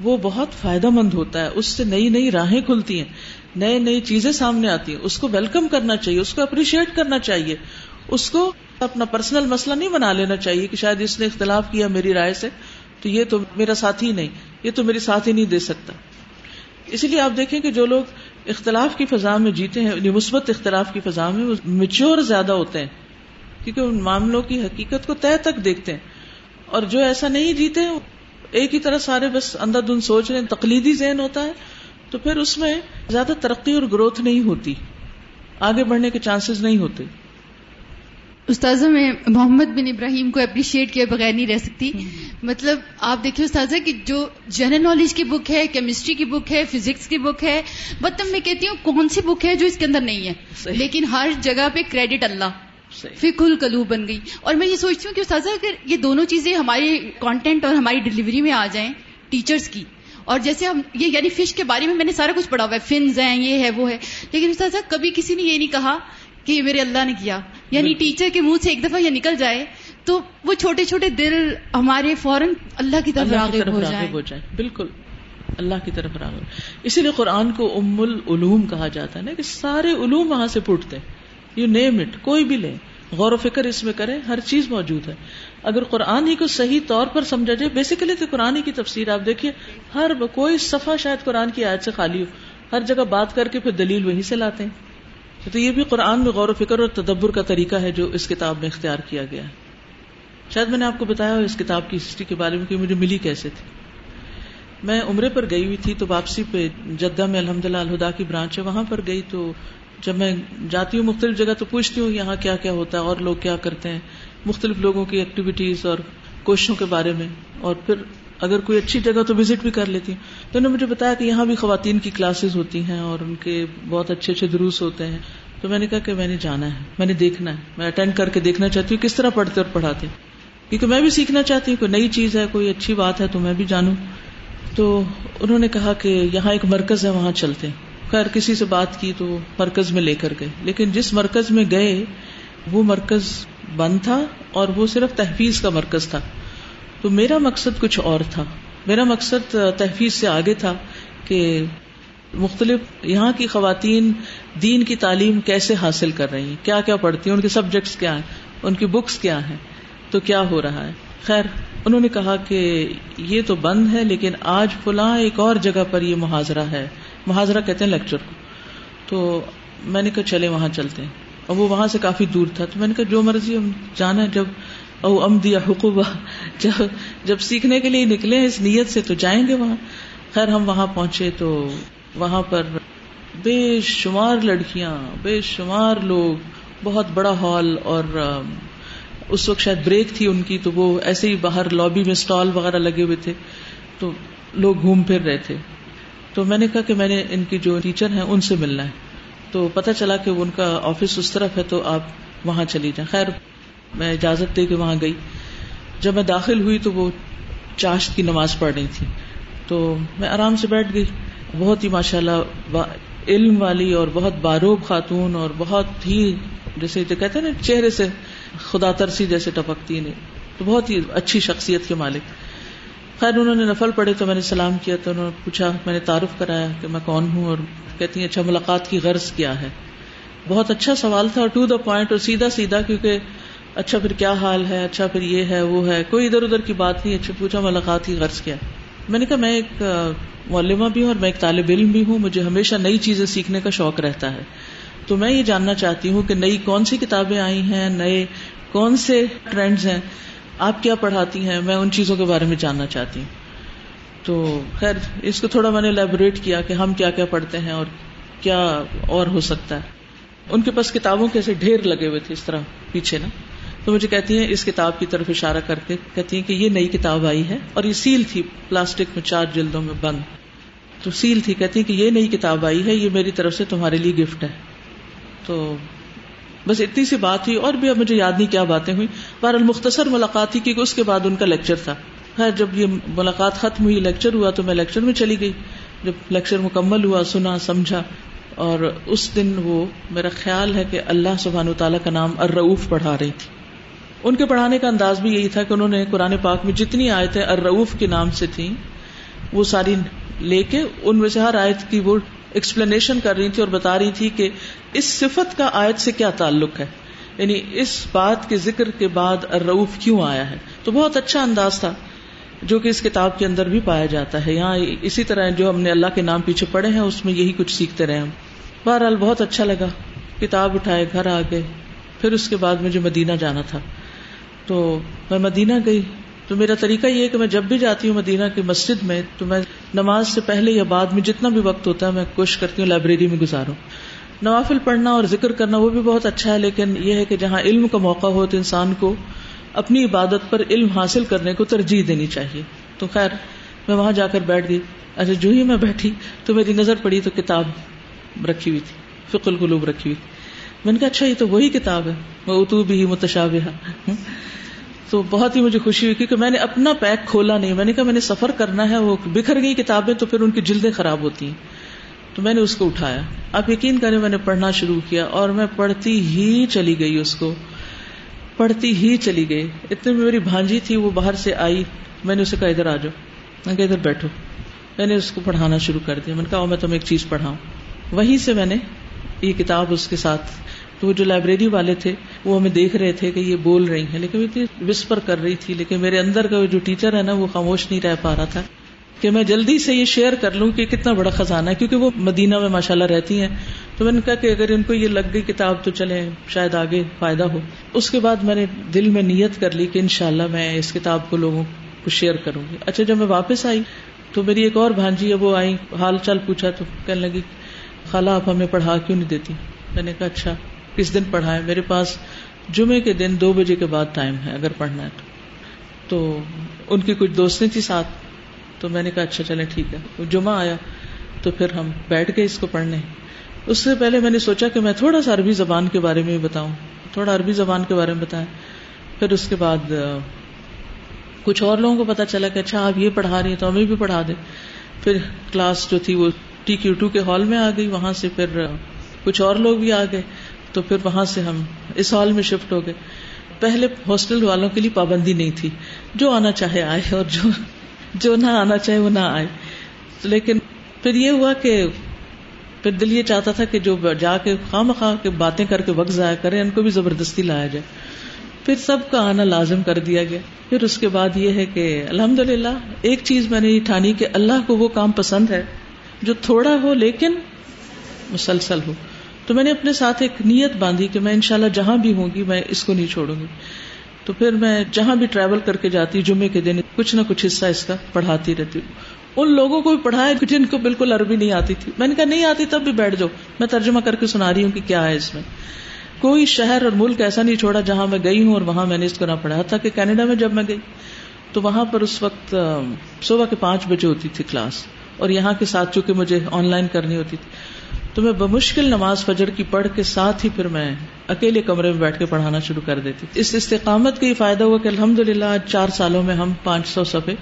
وہ بہت فائدہ مند ہوتا ہے۔ اس سے نئی نئی راہیں کھلتی ہیں۔ نئے نئی چیزیں سامنے آتی ہیں۔ اس کو ویلکم کرنا چاہیے، اس کو اپریشیٹ کرنا چاہیے۔ اس کو اپنا پرسنل مسئلہ نہیں بنا لینا چاہیے کہ شاید اس نے اختلاف کیا میری رائے سے، تو یہ تو میرا ساتھی نہیں، یہ تو میری ساتھ ہی نہیں دے سکتا۔ اسی لیے آپ دیکھیں کہ جو لوگ اختلاف کی فضا میں جیتے ہیں یعنی مثبت اختلاف کی فضا میں، وہ میچور زیادہ ہوتے ہیں۔ کیونکہ ان معاملوں کی حقیقت کو طے تک دیکھتے ہیں۔ اور جو ایسا نہیں جیتے، ایک ہی طرح سارے بس اندر دن سوچ رہے ہیں، تقلیدی ذہن ہوتا ہے، تو پھر اس میں زیادہ ترقی اور گروتھ نہیں ہوتی۔ آگے بڑھنے کے چانسز نہیں ہوتے۔ استاذہ میں محمد بن ابراہیم کو اپریشیٹ کیے بغیر نہیں رہ سکتی۔ مطلب آپ دیکھیے استاذہ کہ جو جنرل نالج کی بک ہے کیمسٹری کی بک ہے فزکس کی بک ہے مطلب میں کہتی ہوں کون سی بک ہے جو اس کے اندر نہیں ہے۔ لیکن ہر جگہ پہ کریڈٹ اللہ فک القلو بن گئی۔ اور میں یہ سوچتی ہوں کہ استاذہ اگر یہ دونوں چیزیں ہمارے کانٹینٹ اور ہماری ڈلیوری میں آ جائیں ٹیچرز کی اور جیسے ہم یہ یعنی فش کے بارے میں میں نے سارا کچھ پڑھا ہوا ہے۔ فنز ہیں یہ ہے وہ ہے۔ لیکن استاذہ کبھی کسی نے یہ نہیں کہا کہ یہ میرے اللہ نے کیا۔ یعنی ٹیچر کے منہ سے ایک دفعہ یہ نکل جائے تو وہ چھوٹے چھوٹے دل ہمارے فوراً اللہ کی طرف راغب ہو جائے۔ بالکل۔ اللہ کی طرف راغب۔ اسی لیے قرآن کو ام العلوم کہا جاتا ہے نا کہ سارے علوم وہاں سے پھوٹتے یو نیم اٹ کوئی بھی لے غور و فکر اس میں کرے ہر چیز موجود ہے۔ اگر قرآن ہی کو صحیح طور پر سمجھا جائے بیسیکلی تو قرآن ہی کی تفسیر آپ دیکھیے ہر کوئی صفحہ شاید قرآن کی آیت سے خالی ہو۔ ہر جگہ بات کر کے پھر دلیل وہی سے لاتے ہیں۔ تو یہ بھی قرآن میں غور و فکر اور تدبر کا طریقہ ہے جو اس کتاب میں اختیار کیا گیا ہے۔ شاید میں نے آپ کو بتایا اس کتاب کی ہسٹری کے بارے میں کہ مجھے ملی کیسے تھی۔ میں عمرے پر گئی ہوئی تھی تو واپسی پہ جدہ میں الحمد للہ الہدا کی برانچ ہے، وہاں پر گئی تو جب میں جاتی ہوں مختلف جگہ تو پوچھتی ہوں یہاں کیا کیا ہوتا ہے، اور لوگ کیا کرتے ہیں، مختلف لوگوں کی ایکٹیویٹیز اور کوششوں کے بارے میں، اور پھر اگر کوئی اچھی جگہ تو وزٹ بھی کر لیتی ہوں تو انہوں نے مجھے بتایا کہ یہاں بھی خواتین کی کلاسز ہوتی ہیں اور ان کے بہت اچھے اچھے دروس ہوتے ہیں۔ تو میں نے کہا کہ میں نے جانا ہے، میں نے دیکھنا ہے۔ میں اٹینڈ کر کے دیکھنا چاہتی ہوں کس طرح پڑھتے اور پڑھاتے کیونکہ میں بھی سیکھنا چاہتی ہوں کوئی نئی چیز ہے، کوئی اچھی بات ہے تو میں بھی جانوں۔ تو انہوں نے کہا کہ یہاں ایک مرکز ہے، وہاں چلتے خیر، کسی سے بات کی تو مرکز میں لے کر گئے۔ لیکن جس مرکز میں گئے، وہ مرکز بند تھا اور وہ صرف تحفیظ کا مرکز تھا۔ تو میرا مقصد کچھ اور تھا۔ میرا مقصد تحفیظ سے آگے تھا کہ مختلف یہاں کی خواتین دین کی تعلیم کیسے حاصل کر رہی ہیں کیا کیا پڑھتی ہیں، ان کے سبجیکٹس کیا ہیں، ان کی بکس کیا ہیں، تو کیا ہو رہا ہے۔ خیر، انہوں نے کہا کہ یہ تو بند ہے، لیکن آج فلاں ایک اور جگہ پر یہ محاذرہ ہے۔ محاذرہ کہتے ہیں لیکچر کو۔ تو میں نے کہا چلے وہاں چلتے ہیں۔ اور وہ وہاں سے کافی دور تھا، تو میں نے کہا جو مرضی ہم جانا ہے، جب او ام دیا حقوبہ۔ جب جب سیکھنے کے لیے نکلے اس نیت سے تو جائیں گے وہاں۔ خیر ہم وہاں پہنچے تو وہاں پر بے شمار لڑکیاں، بے شمار لوگ، بہت بڑا ہال اور اس وقت شاید بریک تھی ان کی تو وہ ایسے ہی باہر لابی میں اسٹال وغیرہ لگے ہوئے تھے۔ تو لوگ گھوم پھر رہے تھے۔ تو میں نے کہا کہ میں نے ان کی جو ٹیچر ہیں ان سے ملنا ہے۔ تو پتا چلا کہ ان کا آفس اس طرف ہے تو آپ وہاں چلی جائیں۔ خیر میں اجازت دے کے وہاں گئی۔ جب میں داخل ہوئی تو وہ چاشت کی نماز پڑھ رہی تھی تو میں آرام سے بیٹھ گئی۔ بہت ہی ماشاء اللہ علم والی اور بہت باروب خاتون اور بہت ہی جیسے تو کہتے ہیں نا، چہرے سے خدا ترسی جیسے ٹپکتی نہیں تو بہت ہی اچھی شخصیت کے مالک۔ خیر، انہوں نے نفل پڑے تو میں نے سلام کیا تو انہوں نے پوچھا، میں نے تعارف کرایا کہ میں کون ہوں اور کہتی ہیں اچھا ملاقات کی غرض کیا ہے؟ بہت اچھا سوال تھا اور ٹو دا پوائنٹ اور سیدھا سیدھا، کیونکہ اچھا پھر کیا حال ہے؟ اچھا پھر یہ ہے، وہ ہے۔ کوئی ادھر ادھر کی بات نہیں۔ اچھا پوچھا، ملاقات کی غرض کیا میں نے کہا، میں ایک مولما بھی ہوں اور میں ایک طالب علم بھی ہوں۔ مجھے ہمیشہ نئی چیزیں سیکھنے کا شوق رہتا ہے۔ تو میں یہ جاننا چاہتی ہوں کہ نئی کون سی کتابیں آئی ہیں؟ نئے کون سے ٹرینڈز ہیں؟ آپ کیا پڑھاتی ہیں؟ میں ان چیزوں کے بارے میں جاننا چاہتی ہوں۔ تو خیر، اس کو تھوڑا میں نے لیبوریٹ کیا کہ ہم کیا کیا پڑھتے ہیں اور کیا اور ہو سکتا ہے۔ ان کے پاس کتابوں کے ایسے ڈھیر لگے ہوئے تھے اس طرح پیچھے نا۔ تو مجھے کہتی ہیں، اس کتاب کی طرف اشارہ کر کے کہتی ہیں کہ یہ نئی کتاب آئی ہے اور یہ سیل تھی پلاسٹک میں چار جلدوں میں بند۔ تو سیل تھی، کہتی ہیں کہ یہ نئی کتاب آئی ہے، یہ میری طرف سے تمہارے لیے گفٹ ہے۔ تو بس اتنی سی بات ہوئی اور بھی اب مجھے یاد نہیں کیا باتیں ہوئی۔ بہر المختصر ملاقات تھی کیونکہ اس کے بعد ان کا لیکچر تھا۔ خیر، جب یہ ملاقات ختم ہوئی، لیکچر ہوا تو میں لیکچر میں چلی گئی۔ جب لیکچر مکمل ہوا، سنا، سمجھا اور اس دن وہ میرا خیال ہے کہ اللہ سبحان تعالیٰ کا نام ارعوف پڑھا رہی تھی۔ ان کے پڑھانے کا انداز بھی یہی تھا کہ انہوں نے قرآن پاک میں جتنی آیتیں ارعوف کے نام سے تھیں، وہ ساری لے کے ان میں سے ہر آیت کی وہ ایکسپلینیشن کر رہی تھی اور بتا رہی تھی کہ اس صفت کا آیت سے کیا تعلق ہے؟ یعنی اس بات کے ذکر کے بعد ارعوف کیوں آیا ہے؟ تو بہت اچھا انداز تھا جو کہ اس کتاب کے اندر بھی پایا جاتا ہے۔ یہاں اسی طرح جو ہم نے اللہ کے نام پیچھے پڑھے ہیں، اس میں یہی کچھ سیکھتے رہے ہم۔ بہرحال بہت اچھا لگا۔ کتاب اٹھائے، گھر آ گئے۔ پھر اس کے بعد مجھے مدینہ جانا تھا۔ تو میں مدینہ گئی۔ تو میرا طریقہ یہ کہ میں جب بھی جاتی ہوں مدینہ کی مسجد میں، تو میں نماز سے پہلے یا بعد میں جتنا بھی وقت ہوتا ہے، میں کوشش کرتی ہوں لائبریری میں گزاروں۔ نوافل پڑھنا اور ذکر کرنا وہ بھی بہت اچھا ہے، لیکن یہ ہے کہ جہاں علم کا موقع ہو تو انسان کو اپنی عبادت پر علم حاصل کرنے کو ترجیح دینی چاہیے۔ تو خیر، میں وہاں جا کر بیٹھ گئی۔ اچھا جو ہی میں بیٹھی تو میری نظر پڑی تو کتاب رکھی ہوئی تھی فک القلوب رکھی ہوئی۔ میں نے کہا اچھا یہ تو وہی کتاب ہے وہ اتو بھی متشاب تو بہت ہی مجھے خوشی ہوئی کیونکہ میں نے اپنا پیک کھولا نہیں میں نے کہا میں نے سفر کرنا ہے وہ بکھر گئی کتابیں تو پھر ان کی جلدیں خراب ہوتی ہیں تو میں نے اس کو اٹھایا آپ یقین کریں میں نے پڑھنا شروع کیا اور میں پڑھتی ہی چلی گئی اس کو پڑھتی ہی چلی گئی اتنے میں میری بھانجی تھی وہ باہر سے آئی میں نے اسے کہا ادھر آ جاؤ میں کہا ادھر بیٹھو میں نے اس کو پڑھانا شروع کر دیا میں نے کہا میں تمہیں ایک چیز پڑھاؤں وہیں سے میں نے یہ کتاب اس کے ساتھ تو وہ جو لائبریری والے تھے، وہ ہمیں دیکھ رہے تھے کہ یہ بول رہی ہیں، لیکن وہ وسپر کر رہی تھی، لیکن میرے اندر کا جو ٹیچر ہے نا، وہ خاموش نہیں رہ پا رہا تھا کہ میں جلدی سے یہ شیئر کر لوں کہ کتنا بڑا خزانہ ہے، کیونکہ وہ مدینہ میں ماشاء اللہ رہتی ہیں۔ تو میں نے کہا کہ اگر ان کو یہ لگ گئی کتاب تو چلے شاید آگے فائدہ ہو۔ اس کے بعد میں نے دل میں نیت کر لی کہ انشاءاللہ میں اس کتاب کو لوگوں کو شیئر کروں گی۔ اچھا جب میں واپس آئی تو میری ایک اور بھانجی ہے، وہ آئی حال چال پوچھا تو کہنے لگی، خالہ آپ ہمیں پڑھا کیوں نہیں دیتی؟ میں نے کہا اچھا۔ کس دن پڑھائے میرے پاس جمعے کے دن دو بجے کے بعد ٹائم ہے اگر پڑھنا ہے تو۔ ان کی کچھ دوستیں تھی ساتھ۔ تو میں نے کہا اچھا چلے ٹھیک ہے۔ جمعہ آیا تو پھر ہم بیٹھ گئے اس کو پڑھنے۔ اس سے پہلے میں نے سوچا کہ میں تھوڑا سا عربی زبان کے بارے میں بتاؤں۔ تھوڑا عربی زبان کے بارے میں بتائیں۔ پھر اس کے بعد کچھ اور لوگوں کو پتا چلا کہ اچھا آپ یہ پڑھا رہی ہیں تو ہمیں بھی پڑھا دیں۔ پھر کلاس جو تھی وہ ٹی کیو ٹو کے ہال میں آ گئی۔ وہاں سے پھر کچھ اور لوگ بھی آ گئے۔ تو پھر وہاں سے ہم اس ہال میں شفٹ ہو گئے۔ پہلے ہاسٹل والوں کے لیے پابندی نہیں تھی۔ جو آنا چاہے آئے اور جو جو نہ آنا چاہے وہ نہ آئے۔ لیکن پھر یہ ہوا کہ پھر دل یہ چاہتا تھا کہ جو جا کے خواہ مخواہ کے باتیں کر کے وقت ضائع کرے، ان کو بھی زبردستی لایا جائے۔ پھر سب کا آنا لازم کر دیا گیا۔ پھر اس کے بعد یہ ہے کہ الحمد للہ ایک چیز میں نے یہ ٹھانی کہ اللہ کو وہ کام پسند ہے جو تھوڑا ہو لیکن مسلسل ہو۔ تو میں نے اپنے ساتھ ایک نیت باندھی کہ میں انشاءاللہ جہاں بھی ہوں گی میں اس کو نہیں چھوڑوں گی۔ تو پھر میں جہاں بھی ٹریول کر کے جاتی جمعے کے دن، کچھ نہ کچھ حصہ اس کا پڑھاتی رہتی ہوں۔ ان لوگوں کو بھی پڑھایا جن کو بالکل عربی نہیں آتی تھی۔ میں نے کہا، نہیں آتی، تب بھی بیٹھ جاؤ۔ میں ترجمہ کر کے سنا رہی ہوں کہ کیا ہے اس میں۔ کوئی شہر اور ملک ایسا نہیں چھوڑا جہاں میں گئی ہوں اور وہاں میں نے اس کو نہ پڑھا تھا کہ کینیڈا میں جب میں گئی، تو وہاں پر اس وقت صبح کے پانچ بجے ہوتی تھی کلاس۔ اور یہاں کے ساتھ چونکہ مجھے آن لائن کرنی ہوتی تھی۔ تو میں بمشکل نماز فجر کی پڑھ کے ساتھ ہی پھر میں اکیلے کمرے میں بیٹھ کے پڑھانا شروع کر دیتی اس استقامت کا یہ فائدہ ہوا کہ الحمد للہ آج چار سالوں میں ہم پانچ سو سفے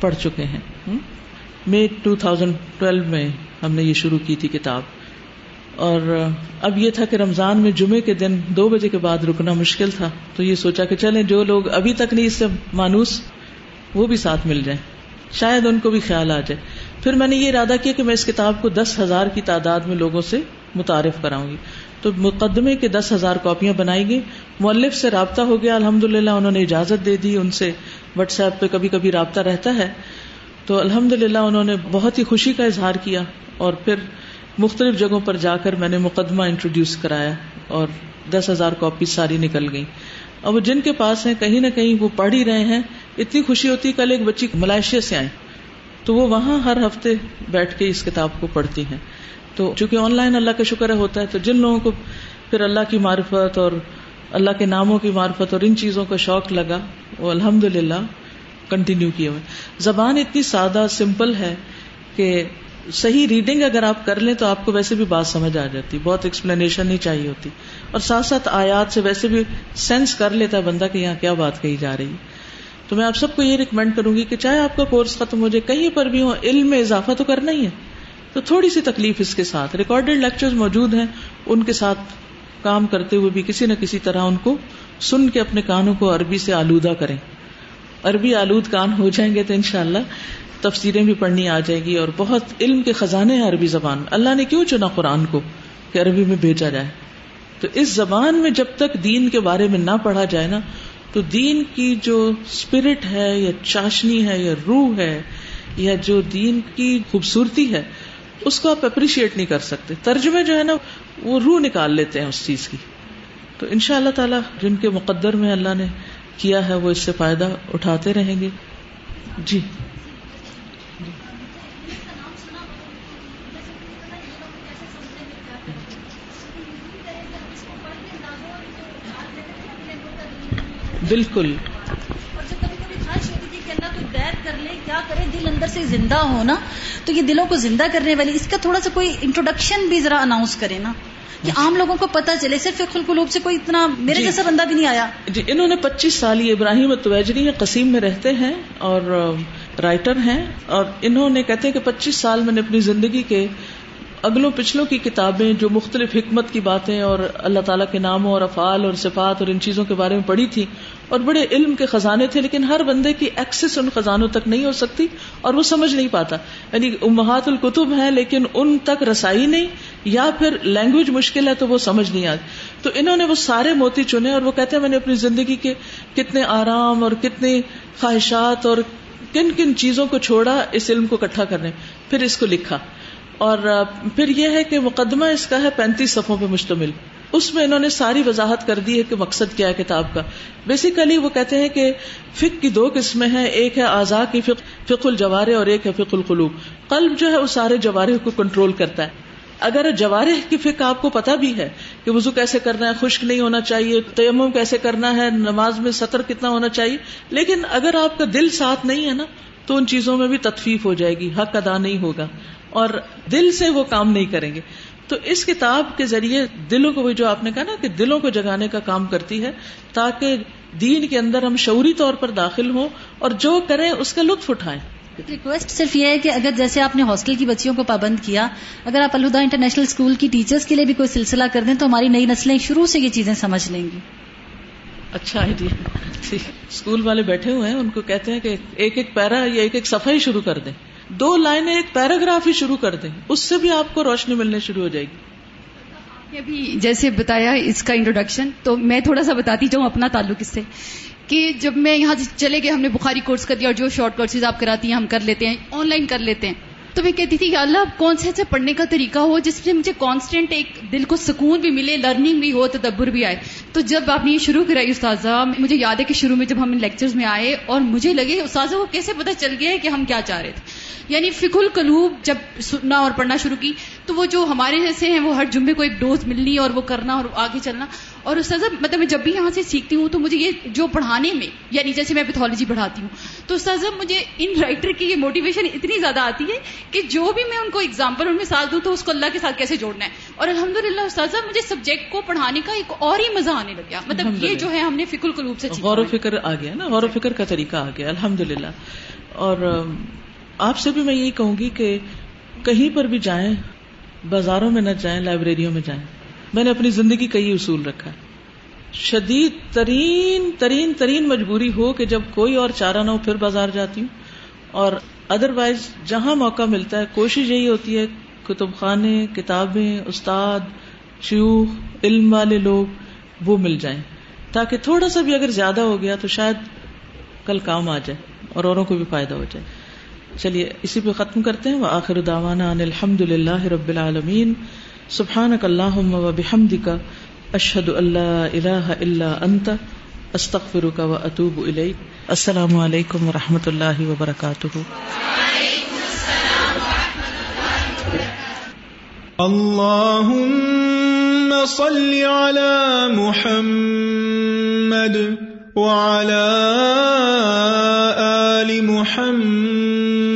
پڑھ چکے ہیں۔ مئی ٹو تھاؤزینڈ ٹویلو میں ہم نے یہ شروع کی تھی کتاب۔ اور اب یہ تھا کہ رمضان میں جمعے کے دن دو بجے کے بعد رکنا مشکل تھا۔ تو یہ سوچا کہ چلیں جو لوگ ابھی تک نہیں اس سے مانوس وہ بھی ساتھ مل جائیں۔ شاید ان کو بھی خیال آ جائے۔ پھر میں نے یہ ارادہ کیا کہ میں اس کتاب کو دس ہزار کی تعداد میں لوگوں سے متعارف کراؤں گی۔ تو مقدمے کے دس ہزار کاپیاں بنائی گئی مولف سے رابطہ ہو گیا الحمد للہ انہوں نے اجازت دے دی، ان سے واٹس ایپ پہ کبھی کبھی رابطہ رہتا ہے۔ تو الحمد للہ انہوں نے بہت ہی خوشی کا اظہار کیا اور پھر مختلف جگہوں پر جا کر میں نے مقدمہ انٹروڈیوس کرایا اور دس ہزار کاپی ساری نکل گئی اور وہ جن کے پاس ہیں، کہیں نہ کہیں وہ پڑھ ہی رہے ہیں۔ اتنی خوشی ہوتی کل ایک بچی ملائیشیا سے آئی تو وہ وہاں ہر ہفتے بیٹھ کے اس کتاب کو پڑھتی ہیں۔ تو چونکہ آن لائن اللہ کا شکر ہوتا ہے، تو جن لوگوں کو پھر اللہ کی معرفت اور اللہ کے ناموں کی معرفت اور ان چیزوں کا شوق لگا، وہ الحمد للہ کنٹینیو کیے ہوئے۔ زبان اتنی سادہ سمپل ہے کہ صحیح ریڈنگ اگر آپ کر لیں تو آپ کو ویسے بھی بات سمجھ آ جاتی، بہت ایکسپلینیشن نہیں چاہیے ہوتی۔ اور ساتھ ساتھ آیات سے ویسے بھی سینس کر لیتا ہے بندہ کہ یہاں کیا بات کہی جا رہی ہے۔ تو میں آپ سب کو یہ ریکمینڈ کروں گی کہ چاہے آپ کا کورس ختم ہو جائے، کہیں پر بھی ہو، علم میں اضافہ تو کرنا ہی ہے۔ تو تھوڑی سی تکلیف اس کے ساتھ۔ ریکارڈیڈ لیکچر موجود ہیں، ان کے ساتھ کام کرتے ہوئے بھی کسی نہ کسی طرح ان کو سن کے اپنے کانوں کو عربی سے آلودہ کریں۔ عربی آلود کان ہو جائیں گے تو انشاءاللہ تفسیریں بھی پڑھنی آ جائے گی اور بہت علم کے خزانے ہیں عربی زبان۔ اللہ نے کیوں چنا قرآن کو کہ عربی میں بھیجا جائے؟ تو اس زبان میں جب تک دین کے بارے میں نہ پڑھا جائے نا تو دین کی جو اسپرٹ ہے یا چاشنی ہے یا روح ہے یا جو دین کی خوبصورتی ہے، اس کو آپ اپریشیٹ نہیں کر سکتے۔ ترجمے جو ہے نا، وہ روح نکال لیتے ہیں اس چیز کی۔ تو ان شاء اللہ تعالیٰ جن کے مقدر میں اللہ نے کیا ہے، وہ اس سے فائدہ اٹھاتے رہیں گے۔ جی۔ بالکل۔ کیا کرے؟ دل اندر سے زندہ ہو نا تو یہ دلوں کو زندہ کرنے والی اس کا تھوڑا سا کوئی انٹروڈکشن بھی ذرا اناؤنس کرے نا کہ عام لوگوں کو پتا چلے صرف فکر القلوب سے کوئی اتنا میرے جیسا بندہ بھی نہیں آیا۔ جی انہوں نے پچیس سال یہ ابراہیم توجری قسیم میں رہتے ہیں اور رائٹر ہیں اور انہوں نے کہتے ہیں کہ پچیس سال میں نے اپنی زندگی کے اگلوں پچھلوں کی کتابیں جو مختلف حکمت کی باتیں اور اللہ تعالیٰ کے ناموں اور افعال اور صفات اور ان چیزوں کے بارے میں پڑھی تھی اور بڑے علم کے خزانے تھے، لیکن ہر بندے کی ایکسس ان خزانوں تک نہیں ہو سکتی اور وہ سمجھ نہیں پاتا۔ یعنی امہات القتب ہیں، لیکن ان تک رسائی نہیں، یا پھر لینگویج مشکل ہے تو وہ سمجھ نہیں آتی۔ تو انہوں نے وہ سارے موتی چنے اور وہ کہتے ہیں، میں نے اپنی زندگی کے کتنے آرام اور کتنے خواہشات اور کن کن چیزوں کو چھوڑا، اس علم کو اکٹھا کرنے، پھر اس کو لکھا۔ اور پھر یہ ہے کہ مقدمہ اس کا ہے پینتیس صفوں پہ مشتمل۔ اس میں انہوں نے ساری وضاحت کر دی ہے کہ مقصد کیا ہے کتاب کا۔ بیسیکلی وہ کہتے ہیں کہ فک کی دو قسمیں ہیں، ایک ہے آزا کی فک الجوارے اور ایک ہے فک القلوب۔ قلب جو ہے وہ سارے جوارے کو کنٹرول کرتا ہے۔ اگر جوارے کی فک آپ کو پتا بھی ہے کہ وضو کیسے کرنا ہے، خشک نہیں ہونا چاہیے، تیمم کیسے کرنا ہے، نماز میں سطر کتنا ہونا چاہیے، لیکن اگر آپ کا دل ساتھ نہیں ہے نا، تو ان چیزوں میں بھی تطفیف ہو جائے گی، حق ادا نہیں ہوگا۔ اور دل سے وہ کام نہیں کریں گے۔ تو اس کتاب کے ذریعے دلوں کو جو آپ نے کہا نا کہ دلوں کو جگانے کا کام کرتی ہے تاکہ دین کے اندر ہم شعوری طور پر داخل ہوں اور جو کریں اس کا لطف اٹھائیں۔ ریکویسٹ صرف یہ ہے کہ اگر جیسے آپ نے ہاسٹل کی بچیوں کو پابند کیا اگر آپ الہدا انٹرنیشنل اسکول کی ٹیچرز کے لیے بھی کوئی سلسلہ کر دیں تو ہماری نئی نسلیں شروع سے یہ چیزیں سمجھ لیں گی۔ اچھا آئیڈیا اسکول والے بیٹھے ہوئے ہیں ان کو کہتے ہیں کہ ایک ایک پیرا یا ایک ایک صفحہ ہی شروع کر دیں۔ دو لائنیں ایک پیراگراف ہی شروع کر دیں، اس سے بھی آپ کو روشنی ملنے شروع ہو جائے گی۔ ابھی جیسے بتایا اس کا انٹروڈکشن تو میں تھوڑا سا بتاتی جاؤں اپنا تعلق اس سے، کہ جب میں یہاں چلے گئے، ہم نے بخاری کورس کر دیا اور جو شارٹ کورسز آپ کراتی ہیں، ہم کر لیتے ہیں آن لائن کر لیتے ہیں۔ تو میں کہتی تھی کہ اللہ کون سے اچھا پڑھنے کا طریقہ ہو جس سے مجھے کانسٹینٹ ایک دل کو سکون بھی ملے لرننگ بھی ہو، تدبر بھی آئے۔ تو جب آپ نے یہ شروع کرائی استاذہ، مجھے یاد ہے کہ شروع میں جب ہم لیکچرز میں آئے اور مجھے لگے استاذہ کو کیسے پتہ چل گیا کہ ہم کیا چاہ رہے تھے؟ یعنی فک القلوب جب سننا اور پڑھنا شروع کی، تو وہ جو ہمارے جیسے ہیں، وہ ہر جمعے کو ایک ڈوز ملنی اور وہ کرنا اور آگے چلنا اور استاذہ مطلب میں جب بھی یہاں سے سیکھتی ہوں تو مجھے یہ جو پڑھانے میں یعنی جیسے میں پیتھولوجی پڑھاتی ہوں تو استاذہ مجھے ان رائٹر کی یہ موٹیویشن اتنی زیادہ آتی ہے کہ جو بھی میں ان کو اگزامپل ان میں ساتھ دوں تو اس کو اللہ کے ساتھ کیسے جوڑنا ہے؟ اور الحمد للہ استاذہ مجھے سبجیکٹ کو پڑھانے کا ایک اور ہی مزہ آنے لگ گیا مطلب یہ جو ہے ہم نے فکر القلوب سے غور و فکر آ گیا نا غور و فکر کا طریقہ آ گیا الحمد للہ اور آپ سے بھی میں یہی کہوں گی کہ کہیں پر بھی جائیں بازاروں میں نہ جائیں لائبریریوں میں جائیں۔ میں نے اپنی زندگی کا یہ اصول رکھا ہے۔ شدید ترین ترین ترین مجبوری ہو کہ جب کوئی اور چارہ نہ ہو، پھر بازار جاتی ہوں۔ اور ادر وائز جہاں موقع ملتا ہے، کوشش یہی ہوتی ہے کتب خانے کتابیں، استاد، شیوخ، علم والے لوگ، وہ مل جائیں۔ تاکہ تھوڑا سا بھی اگر زیادہ ہو گیا تو شاید کل کام آ جائے اور اوروں کو بھی فائدہ ہو جائے۔ چلیے، اسی پہ ختم کرتے ہیں۔ وہ آخر داوانا الحمد للہ رب العالمین۔ سبحان اللہ و بحمد کا اشد اللہ اللہ اللہ انت استخر کا و اطوب السلام علیکم و رحمۃ اللہ وبرکاتہ۔ اللهم صل على محمد وعلى آل محمد۔